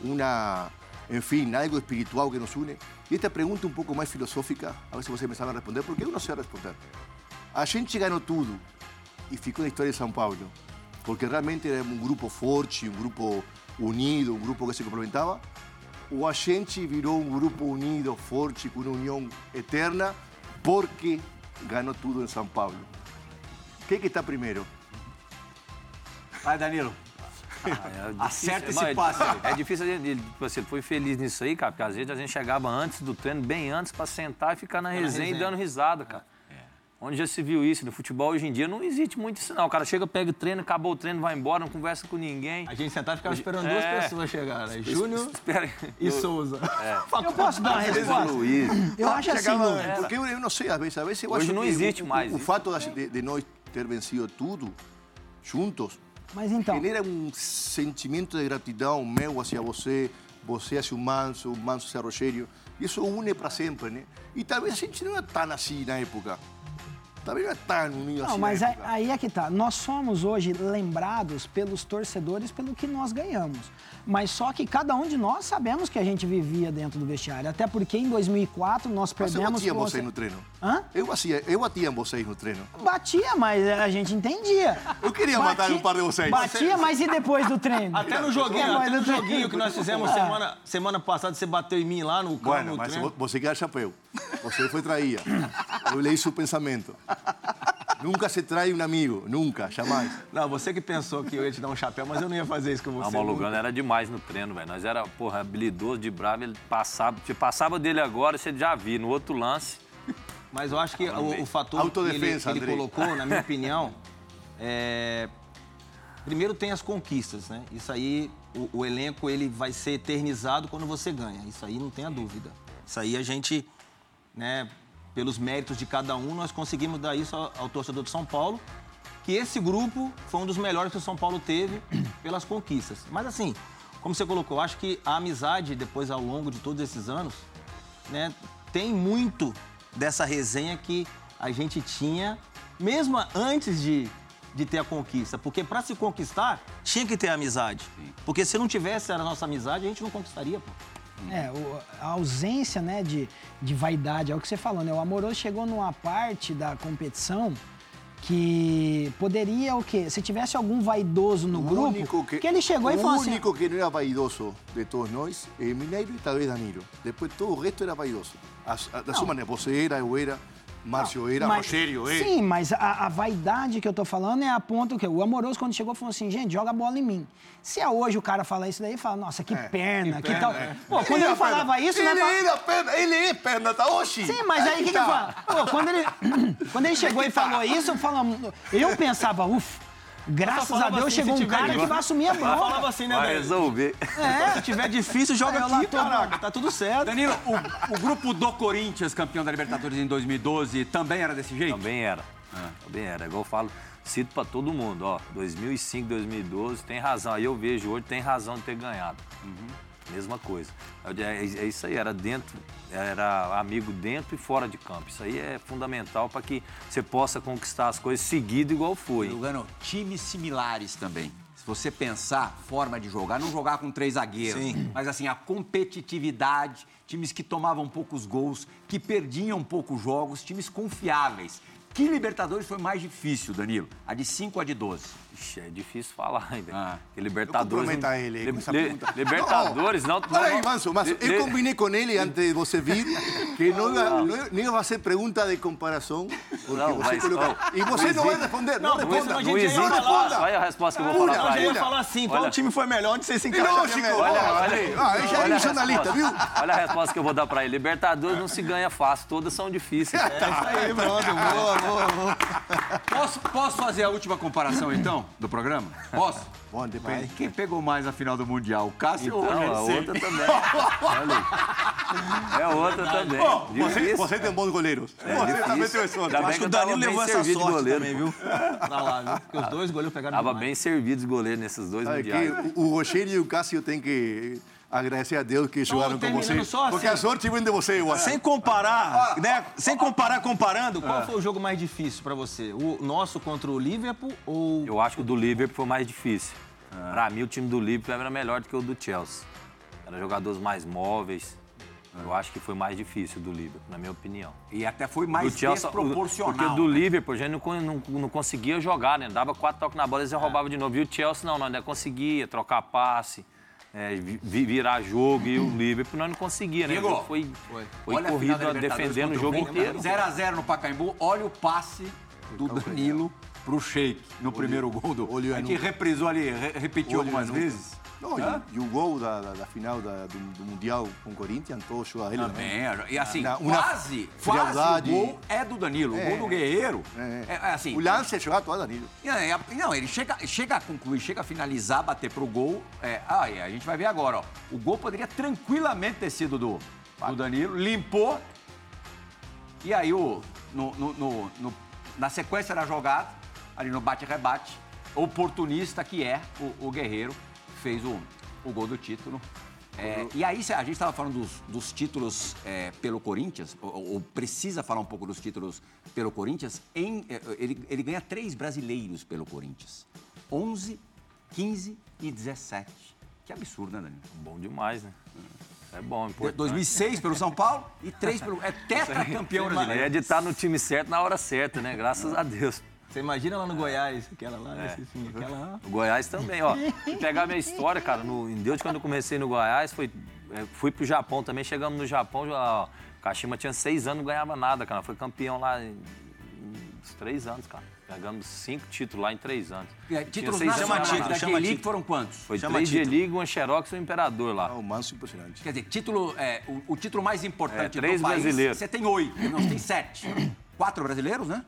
uma, enfim, algo espiritual que nos une. E esta pergunta um pouco mais filosófica, a ver se você me sabe responder, porque eu não sei responder. A gente ganhou tudo e ficou na história de São Paulo, porque realmente era um grupo forte, um grupo unido, um grupo que se complementava, ou a gente virou um grupo unido, forte, com uma união eterna, porque ganhou tudo em São Paulo. Quem que está primeiro? Vai, Danilo. É difícil, Acerta esse mas é- passe aí. <laughs> É difícil, a gente- você foi feliz nisso aí, cara, porque às vezes a gente chegava antes do treino, bem antes, pra sentar e ficar na resenha, e dando risada, cara. Onde já se viu isso? No futebol hoje em dia não existe muito isso, não. O cara chega, pega o treino, acabou o treino, vai embora, não conversa com ninguém. A gente sentava e ficava esperando É. duas pessoas chegarem. Júnior Espera e Souza. <laughs> Eu posso dar uma resposta? Luiz. Eu acho assim, Chegava- Lu. porque eu, não sei, às vezes, às vezes eu Hoje acho não que existe o, mais O, o fato de, de nós ter vencido tudo juntos Mas então, genera um sentimento de gratidão meu hacia você, você hacia o Manso, o Manso hacia Rogério. Isso une para sempre, né? E talvez a gente não era tão assim na época. Também é tão unido Não, assim. mas na aí, época. aí é que tá. Nós somos hoje lembrados pelos torcedores pelo que nós ganhamos. Mas só que cada um de nós sabemos que a gente vivia dentro do vestiário. Até porque em 2004 nós Mas eu perdemos... batia vocês no treino. Hã? Eu batia, eu batia vocês no treino. Batia, mas a gente entendia. Eu queria matar um par de vocês. Batia, mas e depois do treino? Até no joguinho, até no joguinho que nós fizemos semana, semana passada, você bateu em mim lá no campo. Bueno, no mas treino. vo- você quer chapéu. Você foi traída. Eu leí seu pensamento. Nunca se trai um amigo, nunca, jamais. Não, você que pensou que eu ia te dar um chapéu, mas eu não ia fazer isso com Não, você. o Malugano era demais no treino, velho. Nós era, porra, habilidoso de bravo, ele passava, você passava dele agora, você já viu. No outro lance, Mas eu acho que o, o fator Autodefesa, que ele, que ele colocou, na minha <laughs> opinião, é... Primeiro tem as conquistas, né? Isso aí, o, o elenco ele vai ser eternizado quando você ganha. Isso aí não tenha dúvida. Isso aí a gente, né, pelos méritos de cada um, nós conseguimos dar isso ao, ao torcedor de São Paulo, que esse grupo foi um dos melhores que o São Paulo teve <clears throat> pelas conquistas. Mas assim, como você colocou, acho que a amizade, depois ao longo de todos esses anos, né, tem muito dessa resenha que a gente tinha, mesmo antes de, de ter a conquista. Porque para se conquistar, tinha que ter amizade. Porque se não tivesse a nossa amizade, a gente não conquistaria, pô. É, o- a ausência né, de, de vaidade, é o que você falou, né? O Amoroso chegou numa parte da competição que poderia o quê? Se tivesse algum vaidoso no O grupo, único que, ele chegou e o falou assim... único que não era vaidoso de todos nós é Mineiro e talvez Danilo. Depois todo o resto era vaidoso. Da sua maneira, você era, eu era, Márcio era, Mas- era. Sim, mas a, a vaidade que eu tô falando é a ponto que o amoroso, quando chegou, falou assim: gente, joga a bola em mim. Se é hoje o cara fala isso daí, fala, nossa, que perna, que, tal. Pô, quando ele, era falava perna. isso, ele né? era perna, ele é perna, tá hoje. Sim, mas aí o que, que ele tá. fala? Pô, quando ele, <coughs> quando ele chegou e falou isso, eu, falava, eu pensava, ufa, graças a Deus assim, chegou um cara que vai assumir a Eu falava bronca. assim, né, vai resolver. Se tiver difícil, joga aqui, tô- caraca. Tá tudo certo. Danilo, o, o grupo do Corinthians, campeão da Libertadores em 2012, também era desse jeito? Também era. Também era. Igual eu falo, cito pra todo mundo, ó. 2005, 2012, tem razão. Aí eu vejo hoje, tem razão de ter ganhado. Mesma coisa. É, é- é isso aí, era dentro, era amigo dentro e fora de campo. Isso aí é fundamental para que você possa conquistar as coisas seguido igual foi. Lugano, times similares também. Se você pensar, forma de jogar, não jogar com três zagueiros, Sim. mas assim, a competitividade, times que tomavam poucos gols, que perdiam poucos jogos, times confiáveis. Que Libertadores foi mais difícil, Danilo? A de 5 ou a de 12? Ixi, é difícil falar, hein, velho. Ah. Libertadores. comprometa não- ele Li- com essa pergunta. Libertadores, não. <laughs> não, Peraí, não- Manso, Manso. Eu combinei com ele antes de você vir que não ia, não não ia fazer pergunta de comparação. Porque Não, você mas, colocou. ó, E você não não vai responder. Não, Não, responda. a Não falar. Olha a resposta que eu vou falar Eu ia ele. falar assim, qual time foi melhor, onde vocês se E encaixaram lógico. Olha, olha. Ah, ele já olha é a jornalista, viu? resposta. Olha a resposta que eu vou dar pra ele. Libertadores não se ganha fácil, todas são difíceis. <laughs> É isso aí, pronto. Boa, boa, boa. Posso, posso fazer a última comparação, então, do programa? Posso? Bom, depende. Quem pegou mais a final do Mundial, o Cássio ou o Então, a GC? outra também. Olha aí. É outra também. Você, Difícil. você tem bons goleiros. É você difícil. também tem bem Acho que o Danilo bem levou essa servido de sorte goleiro, também, viu? Pra lá, viu? Porque os dois goleiros pegaram Tava demais. bem servido de goleiro nesses dois mundiais. o o Rogério e o Cássio têm que agradecer a Deus que jogaram com você. só Porque assim. a sorte vem de você, acho. Sem comparar, né? Sem comparar comparando, qual foi o jogo mais difícil pra você? O nosso contra o Liverpool ou Eu acho que o do Liverpool foi mais difícil. Pra mim, o time do Liverpool era melhor do que o do Chelsea. Eram jogadores mais móveis. Eu acho que foi mais difícil o do Liverpool, na minha opinião. E até foi mais do Chelsea, desproporcional. Porque o do né? Liverpool a gente não, não, não conseguia jogar, né? Dava quatro toques na bola e já roubava de novo. E o Chelsea não, nós ainda conseguia trocar passe, é, vi- virar jogo. E o Liverpool nós não conseguia, né? Diego, jogo foi, foi Olha a corrido final da Libertadores defendendo o jogo inteiro. 0x0 no Pacaembu. Olha o passe do Danilo pro Sheik no primeiro gol do. olho A gente reprisou ali, re- repetiu Olho algumas vezes. Não, e, e o gol da, da, da final da- do, do Mundial com o Corinthians, todo joga ele. Também. E assim, Na- uma quase, quase frialdade. o gol é do Danilo. O gol do Guerreiro É. é, é assim. O lance é jogar todo Danilo. É, é, Não, ele chega, chega a concluir, chega a finalizar, bater pro gol. É, ah, é, a gente vai ver agora, ó. O gol poderia tranquilamente ter sido do, do Danilo, limpou. E aí, o, no, no- no- no- na sequência da jogada, ali no bate-rebate, oportunista que é o, o Guerreiro, fez o, o gol do título. É, e aí, a gente estava falando dos, dos títulos é, pelo Corinthians, ou, ou, precisa falar um pouco dos títulos pelo Corinthians. Em, é, ele, ele ganha três brasileiros pelo Corinthians: 11, 15 e 17. Que absurdo, né, Danilo? Bom demais, né? É bom, importante. 2006 pelo São Paulo e três pelo. É tetracampeão brasileiro. É de estar no time certo na hora certa, né? Graças a Deus. Você imagina lá no Goiás, aquela lá, é. assim, aquela lá. O Goiás também, ó. Se pegar minha história, cara, no, em Deus, quando eu comecei no Goiás, foi, é, fui pro Japão também. Chegamos no Japão, ó, Kashima tinha seis anos, não ganhava nada, cara. Foi campeão lá em, uns três anos, cara. Pegamos cinco títulos lá em três anos. É, títulos nacionais da J-League foram quantos? Foi chama três J-League, um Xerox e um Imperador lá. Ah, o manso impressionante. Quer dizer, título, é, o, o título mais importante é, três do país, brasileiros. você tem oito, nós tem sete. Quatro brasileiros, né?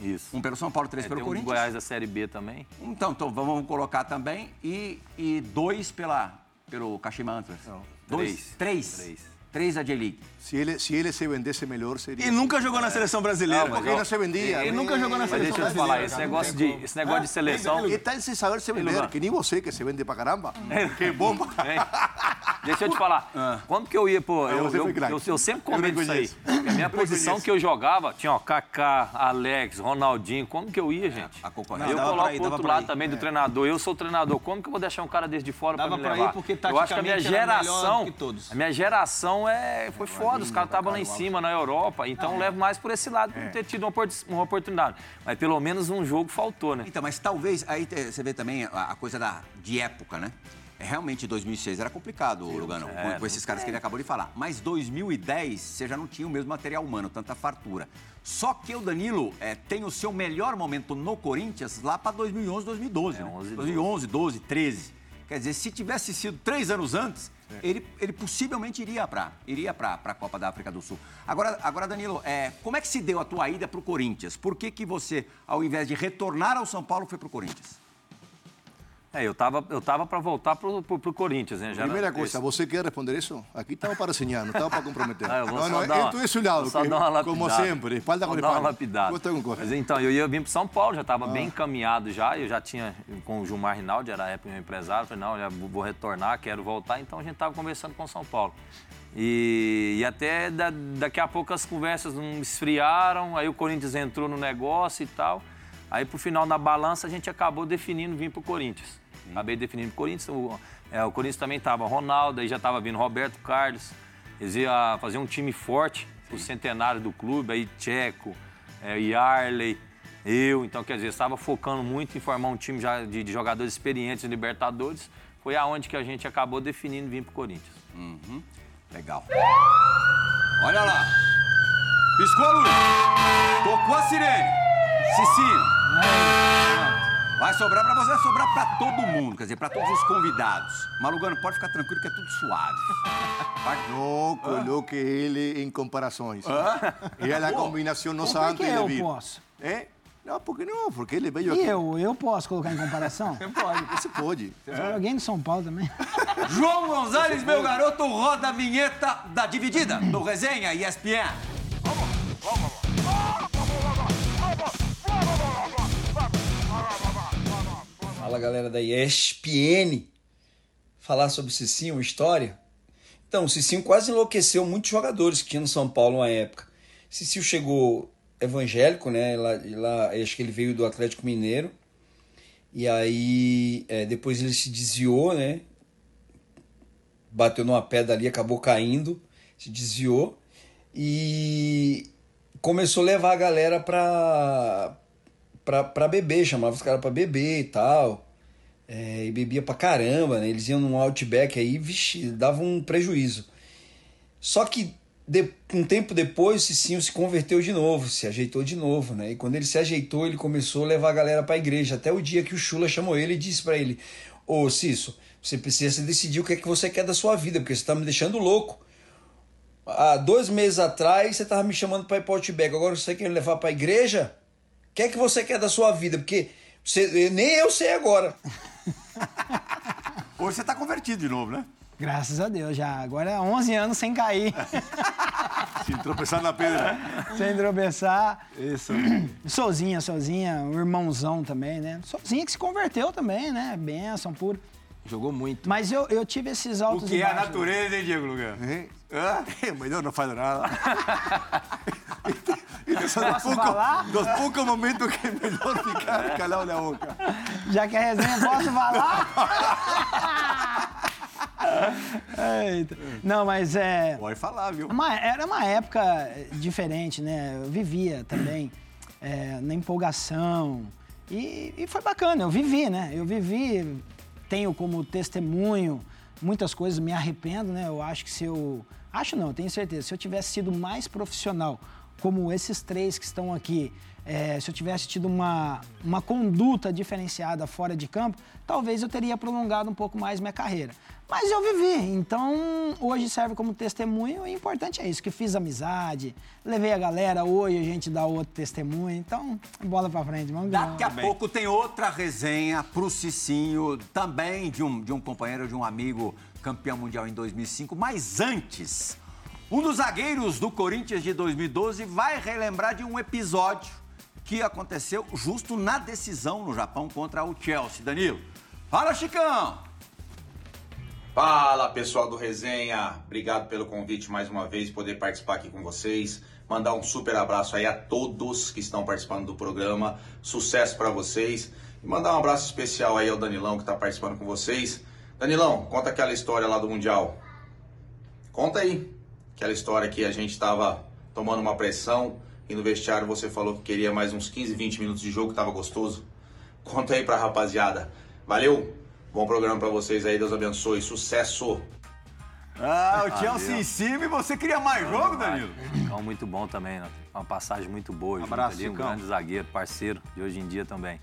Isso. Um pelo São Paulo, três é, pelo tem Corinthians. Um Goiás da Série B também. Então, então vamos colocar também. E, e dois pela, pelo Kashima Antlers. Não. Dois? Três. Três. Três. Três da J-League. Se ele, se ele se vendesse melhor, seria. E nunca jogou na seleção brasileira. Não, porque não se vendia. Ele nunca jogou na Mas seleção deixa eu te falar, esse negócio de, esse negócio de seleção. E tá sem saber se vender, que nem você que se vende pra caramba. Que bomba. Hein? Deixa eu te falar. Quando que eu ia, pô, eu, eu, eu, eu sempre Eu comento isso aí. A minha Eu posição que eu jogava, tinha ó, Kaká, Alex, Ronaldinho, como que eu ia, gente? a concorrência. Eu coloco dava outro lado ir. também do treinador. Eu sou o treinador. Como que eu vou deixar um cara desse de fora pra me pra ir levar? eu acho que a minha geração, a minha geração é, foi foda. Os caras estavam lá em cima, na Europa. Então eu levo mais por esse lado, por não ter tido uma opor- uma oportunidade. Mas pelo menos um jogo faltou, né? Então, mas talvez, aí te- você vê também a, coisa da, de época, né? É, Realmente, 2006 era complicado, Lugano, com, com esses caras que ele acabou de falar. Mas 2010, você já não tinha o mesmo material humano, tanta fartura. Só que o Danilo é, tem o seu melhor momento no Corinthians lá para 2011, 2012. É, né? 11, 2011, 12, 13. Quer dizer, se tivesse sido três anos antes, ele, ele possivelmente iria para iria a Copa da África do Sul. Agora, agora Danilo, é, como é que se deu a tua ida para o Corinthians? Por que, que você, ao invés de retornar ao São Paulo, foi para o Corinthians? É, eu tava, eu tava para voltar pro, pro, pro Corinthians, né? Já Primeira coisa, você quer responder isso? Aqui estava para ensinar, não estava para comprometer. <laughs> Ah, eu vou não, não, dar esse vou só que, dar uma como lapidada. sempre, espalda com uma lapidada. Mas então, eu ia vir para São Paulo, já estava Ah. bem encaminhado já. Eu já tinha, com o Gilmar Rinaldi, era a época meu empresário. Falei, não, já vou retornar, quero voltar. Então a gente estava conversando com o São Paulo. E, e até da- daqui a pouco as conversas não esfriaram, aí o Corinthians entrou no negócio e tal. Aí pro final da balança a gente acabou definindo vir pro Corinthians. Acabei definindo pro Corinthians. O, é, o Corinthians também tava Ronaldo, aí já tava vindo Roberto Carlos. Eles iam fazer um time forte pro centenário do clube, aí Tcheco, é, Yarley, eu. Então, quer dizer, estava focando muito em formar um time já de, de jogadores experientes em Libertadores. Foi aonde que a gente acabou definindo vir pro Corinthians. Uhum. Legal. Olha lá. Piscou a luz. Tocou a sirene. Cicinho. Vai sobrar pra você, vai sobrar pra todo mundo, quer dizer, pra todos os convidados. Malugano, pode ficar tranquilo que é tudo suave. Vai- Não coloque ele em comparações. É a combinação nossa Por que antes que de eu vir. posso? É? Não, porque não, porque ele veio E aqui. eu? Eu posso colocar em comparação? <laughs> Pode, você pode. Alguém de São Paulo também? <laughs> João Gonzalez, meu garoto, roda a vinheta da dividida do Resenha ESPN. Fala galera da ESPN. Falar sobre o Cicinho, uma história. Então, o Cicinho quase enlouqueceu muitos jogadores que tinha no São Paulo uma época. Cicinho chegou evangélico, né? Lá, lá, acho que ele veio do Atlético Mineiro. E aí, é, depois ele se desviou, né? Bateu numa pedra ali, acabou caindo, se desviou. E começou a levar a galera pra, pra, beber, chamava os caras pra beber e tal. É, e bebia pra caramba, né? Eles iam num outback aí, vixi, dava um prejuízo. Só que de- um tempo depois, o Cicinho se converteu de novo, se ajeitou de novo, né? E quando ele se ajeitou, ele começou a levar a galera pra igreja. Até o dia que o Chula chamou ele e disse pra ele: Ô Cício, você precisa decidir o que é que você quer da sua vida, porque você tá me deixando louco. Há dois meses atrás você tava me chamando pra ir pro Outback, agora você quer me levar pra igreja? O que é que você quer da sua vida? Porque você, nem eu sei agora. <laughs> Hoje você tá convertido de novo, né? Graças a Deus, já. Agora é 11 anos sem cair, <laughs> Sem tropeçar na pedra. sem tropeçar. Isso. <clears throat> Sozinha, sozinha, o irmãozão também, né? Sozinha que se converteu também, né? Benção pura. Jogou muito. Mas eu, eu tive esses O altos que e é a natureza, hein, Diego Lugan? ¿Eh? É melhor não <laughs> falar nada. Esses são os Posso falar? poucos, dos poucos momentos que é melhor ficar calado na boca. Já que a resenha, posso falar? Eita. Não, mas é. Pode falar, viu? Uma- era uma época diferente, né? Eu vivia também é, na empolgação. E, e foi bacana, eu vivi, né? Eu vivi, tenho como testemunho muitas coisas, me arrependo, né? Eu acho que se eu. Acho não, tenho certeza. Se eu tivesse sido mais profissional, como esses três que estão aqui, é, se eu tivesse tido uma, uma conduta diferenciada fora de campo, talvez eu teria prolongado um pouco mais minha carreira. Mas eu vivi, então hoje serve como testemunho e o importante é isso, que fiz amizade, levei a galera, hoje a gente dá outro testemunho, então bola pra frente, vamos ganhar. Daqui a pouco tem outra resenha pro Cicinho, também de um, de um companheiro, de um amigo campeão mundial em 2005. Mas antes, um dos zagueiros do Corinthians de 2012 vai relembrar de um episódio que aconteceu justo na decisão no Japão contra o Chelsea. Danilo, fala, Chicão! Fala pessoal do Resenha, obrigado pelo convite mais uma vez, poder participar aqui com vocês. Mandar um super abraço aí a todos que estão participando do programa, sucesso para vocês. E mandar um abraço especial aí ao Danilão que está participando com vocês. Danilão, conta aquela história lá do Mundial. Conta aí, aquela história que a gente estava tomando uma pressão e no vestiário você falou que queria mais uns 15, 20 minutos de jogo, tava gostoso. Conta aí pra rapaziada. Valeu! Bom programa pra vocês aí, Deus abençoe, sucesso! Ah, o Chelsea em cima e você queria mais jogo, Danilo? Chicão muito bom também, né? Uma passagem muito boa. junto Abraço, ali, um grande zagueiro, parceiro de hoje em dia também.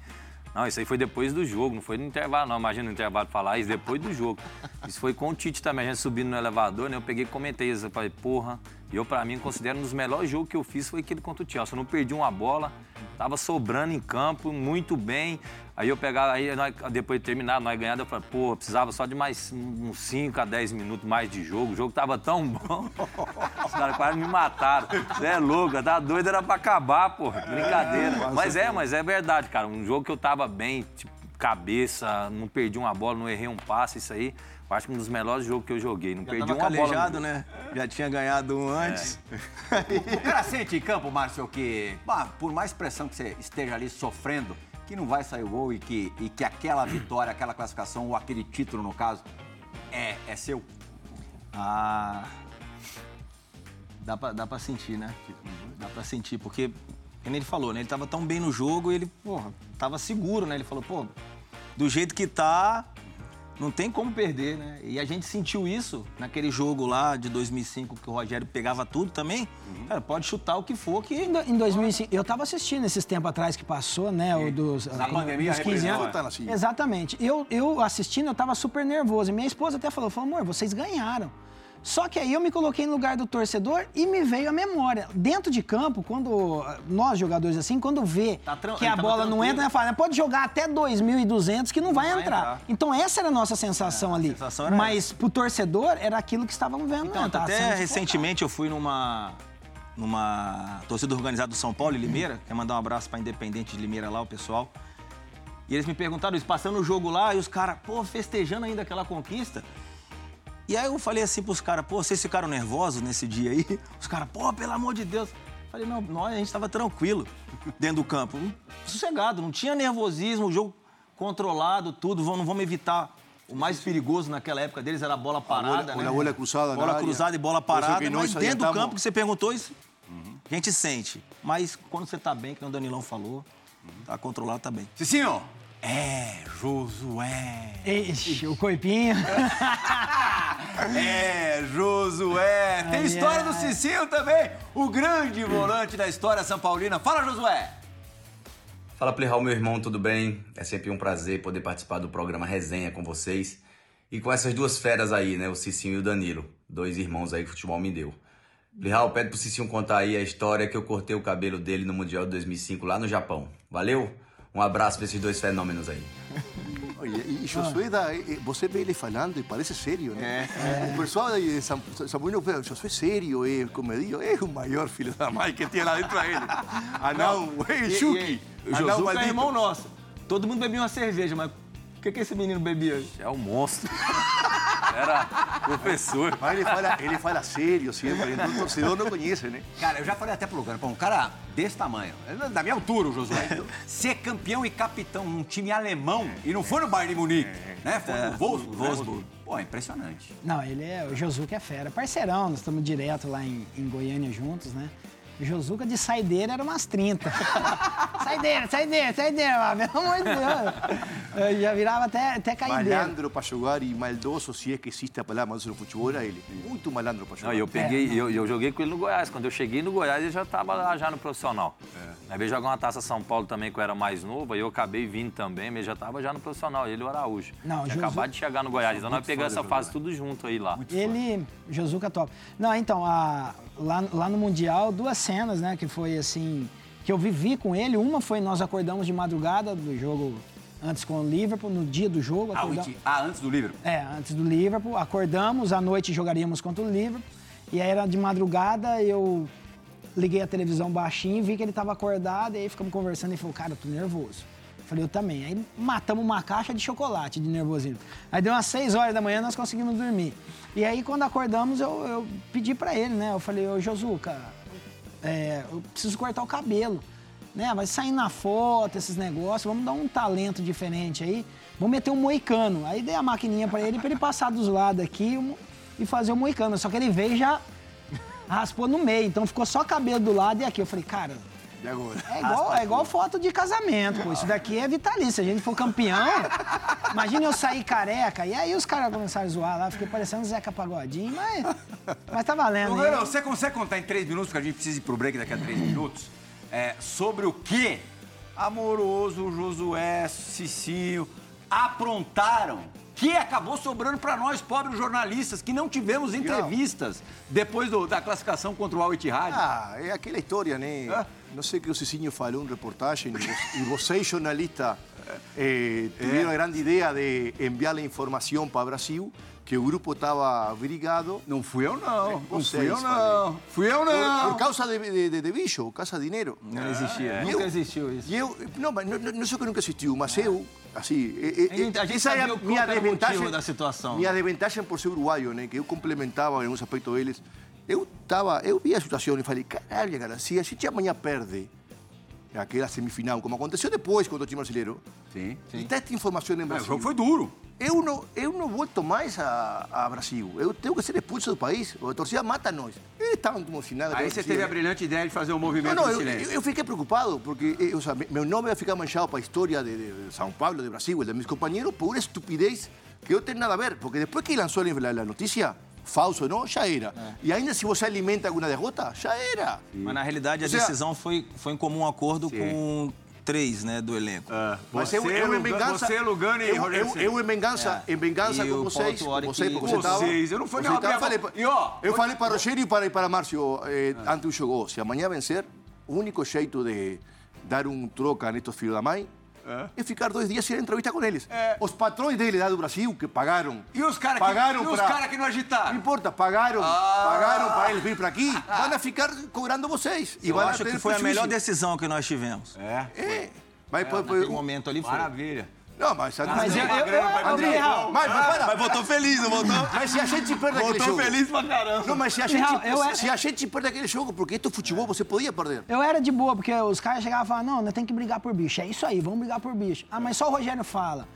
Não, isso aí foi depois do jogo, não foi no intervalo, não. Imagina no intervalo falar isso depois do jogo. Isso foi com o Tite também, a gente subindo no elevador, né? Eu peguei e comentei isso. Eu falei, porra, eu, pra mim, considero um dos melhores jogos que eu fiz foi aquele contra o Chelsea. Eu não perdi uma bola, tava sobrando em campo, muito bem. Aí eu pegava, aí nós, depois de terminar, nós ganhando, eu falei, pô, precisava só de mais uns 5 a 10 minutos mais de jogo. O jogo tava tão bom. <laughs> Os caras quase me mataram. Você é louco, tá doido, era pra acabar, pô. Brincadeira. Mas é, mas é verdade, cara. Um jogo que eu tava bem, tipo, cabeça, não perdi uma bola, não errei um passe, isso aí. Eu acho que um dos melhores jogos que eu joguei. Não Já perdi uma bola. calejado, né? Já tinha ganhado um antes. O cara sente em campo, Márcio, que bah, por mais pressão que você esteja ali sofrendo, que não vai sair o gol e que, e que aquela vitória, aquela classificação ou aquele título, no caso, é, é seu. Ah. Dá pra, dá pra sentir, né? Dá pra sentir, porque, como ele falou, né? Ele tava tão bem no jogo e ele, porra, tava seguro, né? Ele falou, pô, do jeito que tá, não tem como perder, né? E a gente sentiu isso naquele jogo lá de 2005 que o Rogério pegava tudo também. Cara, pode chutar o que for que. Em do- Em 2005, eu estava assistindo esses tempos atrás que passou, né? O dos, Na ah, pandemia, dos 15 anos. Tá assim. Exatamente. Eu, eu assistindo, eu estava super nervoso. E minha esposa até falou, falou, amor, vocês ganharam. Só que aí eu me coloquei no lugar do torcedor e me veio a memória. Dentro de campo, quando nós jogadores assim, quando vê Tá que a bola não entra, né, fala, pode jogar até 2.200 que não, vai, vai entrar. entrar. Então essa era a nossa sensação ali. sensação Mas pro torcedor era aquilo que estávamos vendo. Então, né? Tava até recentemente eu fui numa numa torcida organizada do São Paulo e Limeira. Quer mandar um abraço pra Independente de Limeira lá, o pessoal. E eles me perguntaram isso, passando o jogo lá, e os caras, pô, festejando ainda aquela conquista. E aí eu falei assim pros caras, pô, vocês ficaram nervosos nesse dia aí? <laughs> Os caras, pô, pelo amor de Deus. Falei, não, nós, a gente tava tranquilo <laughs> dentro do campo. Sossegado, não tinha nervosismo, o jogo controlado, tudo. Vamos- Não vamos evitar. O mais perigoso naquela época deles era a bola parada, bola- né? a bola cruzada na Bola área. cruzada e bola parada. Mas dentro do campo que você perguntou, isso a gente sente. Mas quando você tá bem, que o Danilão falou, tá controlado, tá bem. Cicinho, é Josué. Ixi, o corpinho. <laughs> É, Josué. Tem Ai, história ai. do Cicinho também. O grande volante da história São Paulina. Fala, Josué. Fala Playhall, meu irmão, tudo bem? É sempre um prazer poder participar do programa Resenha com vocês. E com essas duas feras aí, né? O Cicinho e o Danilo. Dois irmãos aí que o futebol me deu. Playhall, pede pro Cicinho contar aí a história que eu cortei o cabelo dele no Mundial de 2005 lá no Japão. Valeu? Um abraço pra esses dois fenômenos aí. <laughs> E, e Josué, dá, eh, você vê ele falando e parece sério, né? O pessoal aí de São, São Paulo, vê, Josué é sério, é comedido, é o maior filho da mãe que tem lá dentro dele. <laughs> Ah, não, é Chucky. e- O Ah, é irmão nosso. Todo mundo bebia uma cerveja, mas O que, que esse menino bebia? É um monstro. <laughs> Era professor. Mas ele fala, ele fala sério sempre, então o torcedor não conhece, né? Cara, eu já falei até pro Lugano, pô, um cara desse tamanho, é da minha altura, o Josué, ser campeão e capitão num time alemão, e não foi no Bayern de Munique, né? Foi no Wolfsburg. né? Wolfsburg. Pô, é impressionante. Não, ele é. O Josuca é fera. Parceirão, nós estamos direto lá em, em Goiânia juntos, né? Josuca de saideira era umas 30. <laughs> saideira, saideira, saideira, pelo amor de Deus. Eu já virava até, até caideira. Malandro para jogar e maldoso, se é que existe a palavra maldoso no futebol, era ele. Muito malandro para jogar. Não, eu peguei, eu, eu joguei com ele no Goiás. Quando eu cheguei no Goiás, ele já estava lá já no profissional. É. Aí veio jogar uma taça São Paulo também, que eu era mais novo, aí eu acabei vindo também, mas já estava já no profissional, ele e o Araújo. Não, Tinha Josu- acabado de chegar no Goiás, então nós pegamos essa fase tudo junto aí lá. Ele, Josuca top. Não, então, a- lá, lá no Mundial, duas cenas, né, que foi assim, que eu vivi com ele. Uma foi nós acordamos de madrugada do jogo antes com o Liverpool, no dia do jogo. Ah, o acordamos- ah, antes do Liverpool. É, antes do Liverpool. Acordamos, à noite jogaríamos contra o Liverpool. E aí era de madrugada, eu liguei a televisão baixinho, vi que ele estava acordado, e aí ficamos conversando e falou, cara, eu tô nervoso. Falei, eu também. Aí matamos uma caixa de chocolate de nervosismo. Aí deu umas 6 horas da manhã, nós conseguimos dormir. E aí, quando acordamos, eu, eu pedi pra ele, né? Eu falei, ô Josuca, é, eu preciso cortar o cabelo. Né? Vai sair na foto, esses negócios, vamos dar um talento diferente aí. Vamos meter um moicano. Aí dei a maquininha pra ele, pra ele passar dos lados aqui e fazer o moicano. Só que ele veio e já raspou no meio, então ficou só cabelo do lado e aqui. Eu falei, cara, Agora? é igual, é igual foto de casamento, pô. Isso daqui é vitalício. Se a gente for campeão, imagina eu sair careca. E aí os caras começaram a zoar lá, fiquei parecendo Zeca Pagodinho, mas, mas tá valendo. Lugano, você consegue contar em três minutos, porque a gente precisa ir pro break daqui a três minutos, é, sobre o que Amoroso, Josué, Cicinho aprontaram que acabou sobrando para nós, pobres jornalistas, que não tivemos entrevistas depois do- da classificação contra o Al Ittihad. Ah, é aquela história, né? Ah. Não sei o que o Cicinho falou em reportagem, e vo- e vocês, jornalistas, eh, tiveram a grande ideia de enviar a informação para o Brasil que o grupo estava brigado Não fui eu, não. Não Vocês, fui eu, falei. não. Fui eu, por, não. por causa de, de, de, de bicho, por causa de dinheiro. Não existia. E Nunca eu- existiu isso. E eu, não, mas não, não só que nunca existiu, mas eu, assim, eh, eh, A gente- a gente essa é sabia a o minha qual era o desvantagem motivo da situação. Minha desvantagem por ser uruguaio, né, que eu complementava em alguns aspectos deles. Eu tava, eu vi a situação e falei, caralho, cara, se a gente amanhã perde aquela semifinal, como aconteceu depois contra o time brasileiro, Sim. e tá esta informação em Mas o Brasil, jogo foi duro. eu não, eu não volto mais a, a Brasil. Eu tenho que ser expulso do país. A torcida mata nós. Eles estavam como se nada. Aí eu você teve a brilhante ideia de fazer um movimento Não, não, eu, silêncio. eu, eu fiquei preocupado, porque eh, o sea, me- meu nome vai ficar manchado para a história de, de- São Paulo, de Brasil, de meus companheiros, por uma estupidez que eu tenho nada a ver. Porque depois que lançou a notícia, falso ou não, já era. E ainda se você alimenta alguma derrota, já era. Mas na realidade a decisão foi, foi em comum acordo com três né, do elenco. Mas Você, eu, eu em vingança. você, Lugano e eu, Rogério eu, eu em vingança, em vingança E com o vocês. Paulo Tuori Você, que- porque você estava. Vocês, eu não fui estava- minha falei, E, ó, eu falei para Rogério e para, para Márcio eh, antes do jogo: se amanhã vencer, o único jeito de dar um troca nestes filhos da mãe é ficar dois dias sem entrevista com eles. Os patrões dele lá do Brasil, que pagaram. E os caras que, pagaram e os pra- cara que não Não agitaram? importa, pagaram, Ah. pagaram para eles vir para aqui, vão ficar cobrando vocês. E Eu acho que foi a prejuízo. melhor decisão que nós tivemos. É. É. Mas, foi- Naquele foi- momento ali foi. Maravilha. Não, mas... Mas eu, eu, eu, André, Real, mas, mas, para. Mas voltou feliz, não voltou? Mas se a gente perde aquele Voltou jogo... feliz pra caramba. Não, mas se a, Real, gente, eu é- se a gente perde aquele jogo, porque é futebol, você podia perder. eu era de boa, porque os caras chegavam e falavam, não, nós temos que brigar por bicho. É isso aí, vamos brigar por bicho. Ah, mas só o Rogério fala.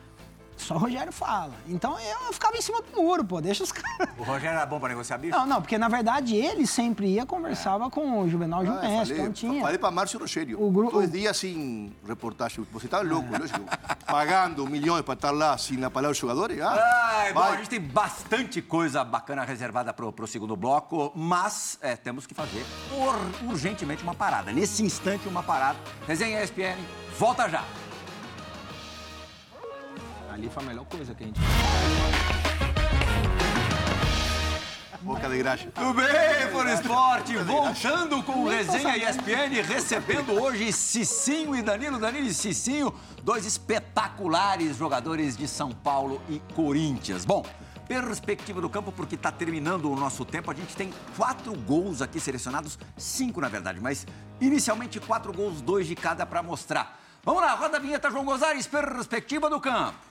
Só o Rogério fala. Então eu ficava em cima do muro, pô, deixa os <laughs> caras. O Rogério era bom pra negociar bicho? Não, não, porque na verdade ele sempre ia, conversava com o Juvenal Ah, Junesco, falei, então tinha. falei para Márcio Rogério. O gru- Dois dias sem reportagem. Você estava louco, lógico. Pagando milhões para estar lá sem a palavra dos jogadores. Ah, Ai, bom, a gente tem bastante coisa bacana reservada pro, pro segundo bloco, mas é, temos que fazer ur- urgentemente uma parada. Nesse instante, uma parada. Resenha ESPN, volta já. Ali foi a melhor coisa que a gente Boca de graxa. Tudo bem, Foro Esporte, voltando com o Resenha ESPN, recebendo hoje Cicinho e Danilo. Danilo e Cicinho, dois espetaculares jogadores de São Paulo e Corinthians. Bom, perspectiva do campo, porque está terminando o nosso tempo. A gente tem quatro gols aqui selecionados, cinco na verdade, mas inicialmente quatro gols, dois de cada para mostrar. Vamos lá, roda a vinheta, João Gozares, perspectiva do campo.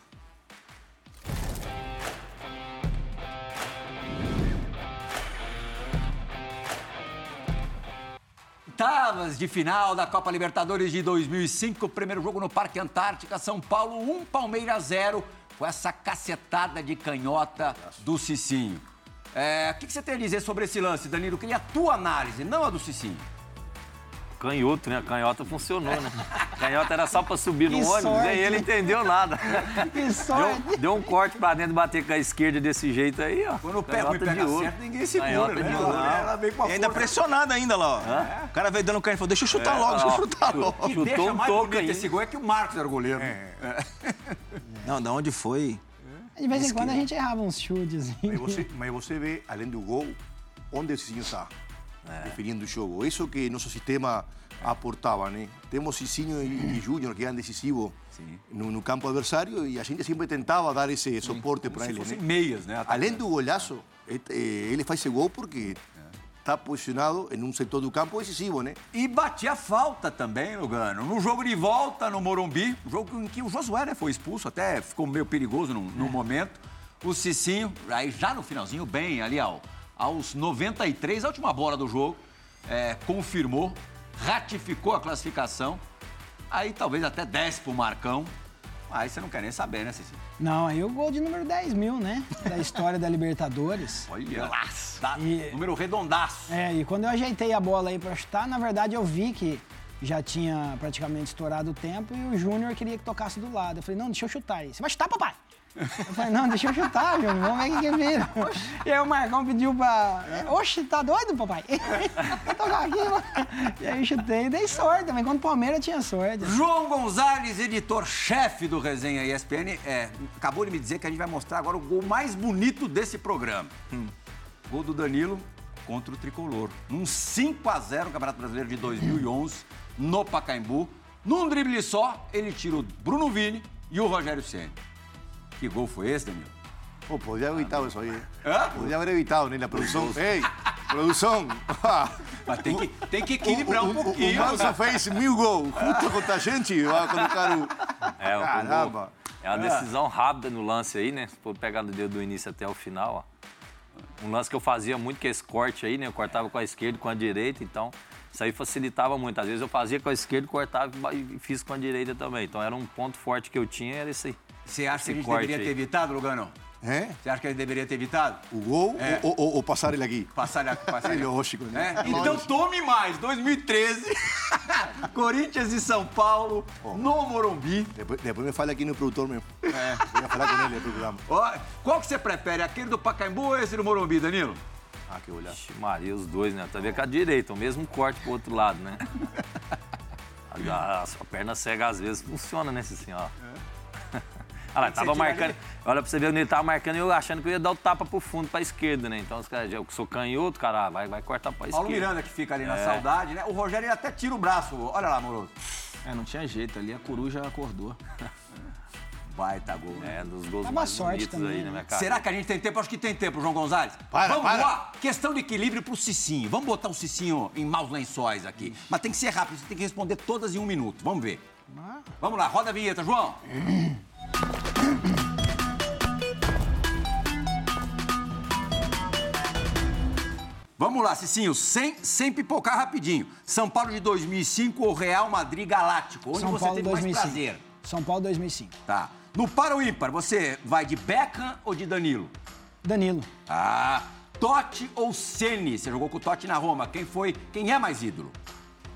Oitavas de final da Copa Libertadores de 2005, primeiro jogo no Parque Antártica, São Paulo 1, Palmeiras 0, com essa cacetada de canhota do Cicinho. É, o que, que você tem a dizer sobre esse lance, Danilo? Eu queria a tua análise, não a do Cicinho. Canhoto, né? Canhota funcionou, né? Canhota era só pra subir no Que ônibus, sorte. nem ele entendeu nada. Que sorte. Deu, deu um corte pra dentro, bater com a esquerda desse jeito aí, ó. Quando o pé ruim pega ouro. certo, ninguém segura, Canhota né? de ouro. ela vem com a E ainda força. pressionado ainda lá, ó. O cara veio dando canho e falou, deixa eu chutar logo, deixa eu ó, chutar logo. Chutou deixa um mais bonito aí. esse gol é que o Marcos era o goleiro. Não, da onde foi? De vez em quando a gente errava uns chutes. Mas você, mas você vê, além do gol, onde o Cicinho está definindo o jogo. Isso que nosso sistema aportava, né? Temos Cicinho e, e Júnior que eram decisivos no, no campo adversário e a gente sempre tentava dar esse suporte para ele, fossem né? meias, né? Além do golaço, eh, eh, ele faz esse gol porque está posicionado em um setor do campo decisivo, né? E batia falta também, Lugano. No jogo de volta no Morumbi, jogo em que o Josué né, foi expulso, até ficou meio perigoso no, no momento. O Cicinho, aí já no finalzinho, bem ali ao, aos 93, a última bola do jogo, é, confirmou, ratificou a classificação. Aí talvez até desce pro Marcão. Aí você não quer nem saber, né, Cicinho? Não, aí o gol de número 10 mil, né? Da história da Libertadores. <laughs> Olha, dá, E- número redondaço. É, e quando eu ajeitei a bola aí pra chutar, na verdade eu vi que já tinha praticamente estourado o tempo e o Júnior queria que tocasse do lado. Eu falei, não, deixa eu chutar aí. Você vai chutar, papai? Eu falei, não, deixa eu chutar, Júnior, vamos ver o que que vira. E aí o Marcão pediu pra... Oxe, tá doido, papai? <laughs> Vou tocar aqui, mano. E aí eu chutei e dei sorte também. Quando o Palmeiras tinha sorte. João Gonzalez, editor-chefe do Resenha ESPN, é, acabou de me dizer que a gente vai mostrar agora o gol mais bonito desse programa. Gol do Danilo contra o Tricolor. Num 5 a 0 no Campeonato Brasileiro de 2011, no Pacaembu. Num drible só, ele tira o Bruno Vini e o Rogério Ceni. Que gol foi esse, Danilo? Pô, podia haber evitado isso aí. ¿eh? Hã? Podia haber evitado, né? A produção. Ei, produção! <laughs> Mas tem que, tem que equilibrar um o, o, pouquinho. o Mansa fez mil gols. Justo contra a gente, vai colocar o. É, o Caramba. gol. É uma decisão rápida no lance aí, né? Se for pegar do dedo do início até o final, ó. Um lance que eu fazia muito, que é esse corte aí, né? Eu cortava com a esquerda e com a direita, então isso aí facilitava muito. Às vezes eu fazia com a esquerda, cortava e fiz com a direita também. Então era um ponto forte que eu tinha, era esse aí. Você acha que a corte deveria aí. ter evitado, Lugano? É? Você acha que ele deveria ter evitado? O gol É. ou, ou, ou passar ele aqui? Passar a passar <laughs> É lógico, né? É? Então tome mais, 2013, <laughs> Corinthians e São Paulo, no Morumbi. Depois, depois me fala aqui no produtor mesmo. É. Vou falar com ele no programa. Ó, qual que você prefere, aquele do Pacaembu ou esse do Morumbi, Danilo? Ah, que olhar. Ixi, Maria, os dois, né? Tá vendo com a direita, o mesmo corte pro outro lado, né? <laughs> A, a sua perna cega às vezes funciona, né, assim, ó. Olha lá, tava marcando. ali. Olha pra você ver onde ele tava marcando e eu achando que eu ia dar o tapa pro fundo, pra esquerda, né? Então, os caras, eu que sou canhoto, cara, vai, vai cortar pra Paulo esquerda. Miranda que fica ali na É. saudade, né? O Rogério ele até tira o braço. Olha lá, Moroso. É, não tinha jeito, ali a coruja acordou. Baita gol. né? É, dos gols mais uma sorte bonitos também, aí né? na minha cara. Será que a gente tem tempo? Acho que tem tempo, João Gonzalez. Para, Vamos para. lá. Questão de equilíbrio pro Cicinho. Vamos botar o Cicinho em maus lençóis aqui. Mas tem que ser rápido, você tem que responder todas em um minuto. Vamos ver. Vamos lá, roda a vinheta, João. Vamos lá, Cicinho, sem, sem pipocar rapidinho. São Paulo de 2005 ou Real Madrid Galáctico? Onde São você Paulo teve mais 2005. prazer? São Paulo 2005. Tá. No para o ímpar, você vai de Beckham ou de Danilo? Danilo. Ah, Totti ou Ceni? Você jogou com o Totti na Roma. Quem foi? Quem é mais ídolo?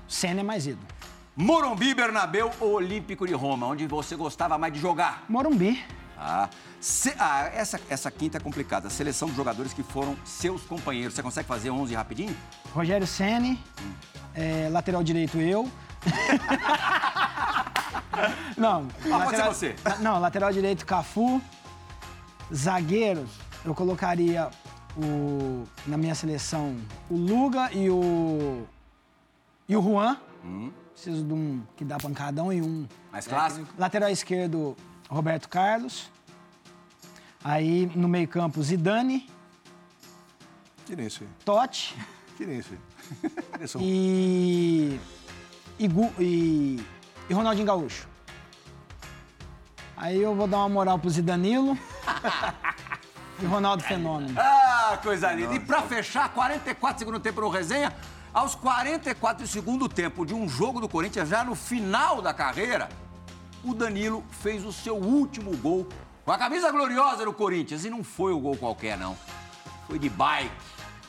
Senna é mais ídolo. Morumbi, Bernabéu ou Olímpico de Roma? Onde você gostava mais de jogar? Morumbi. Ah, se- ah, essa, essa quinta é complicada. Seleção de jogadores que foram seus companheiros. Você consegue fazer 11 rapidinho? Rogério Ceni, é, lateral direito eu. <laughs> não, Ah, pode ser você. la- <laughs> Não, lateral direito Cafu. Zagueiros, eu colocaria o na minha seleção o Luga e o e o Juan. Preciso de um que dá pancadão e um Mais clássico? Lateral esquerdo, Roberto Carlos. Aí no meio-campo, Zidane, Quem é esse? Totti Quem é esse? Quem são? e. E, Gu- e, e Ronaldinho Gaúcho. Aí eu vou dar uma moral pro Zidanilo <laughs> e Ronaldo Fenômeno. Ah, coisa linda. E pra fechar, 44 segundos tempo no resenha. Aos 44 do tempo de um jogo do Corinthians, já no final da carreira, o Danilo fez o seu último gol com a camisa gloriosa do Corinthians. E não foi o gol qualquer, não. Foi de bike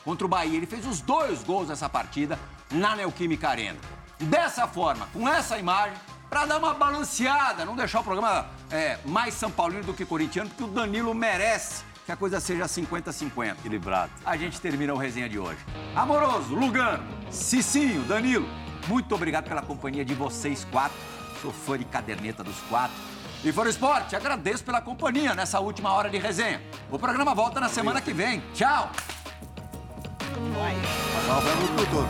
contra o Bahia. Ele fez os dois gols nessa partida na Neoquímica Arena. Dessa forma, com essa imagem, para dar uma balanceada, não deixar o programa é, mais São Paulino do que corintiano, porque o Danilo merece que a coisa seja 50-50. Equilibrado. A gente termina o resenha de hoje. Amoroso, Lugano, Cicinho, Danilo, muito obrigado pela companhia de vocês quatro. Sou fã de caderneta dos quatro. E For Esporte, agradeço pela companhia nessa última hora de resenha. O programa volta na semana que vem. Tchau! Nos vemos, tudo.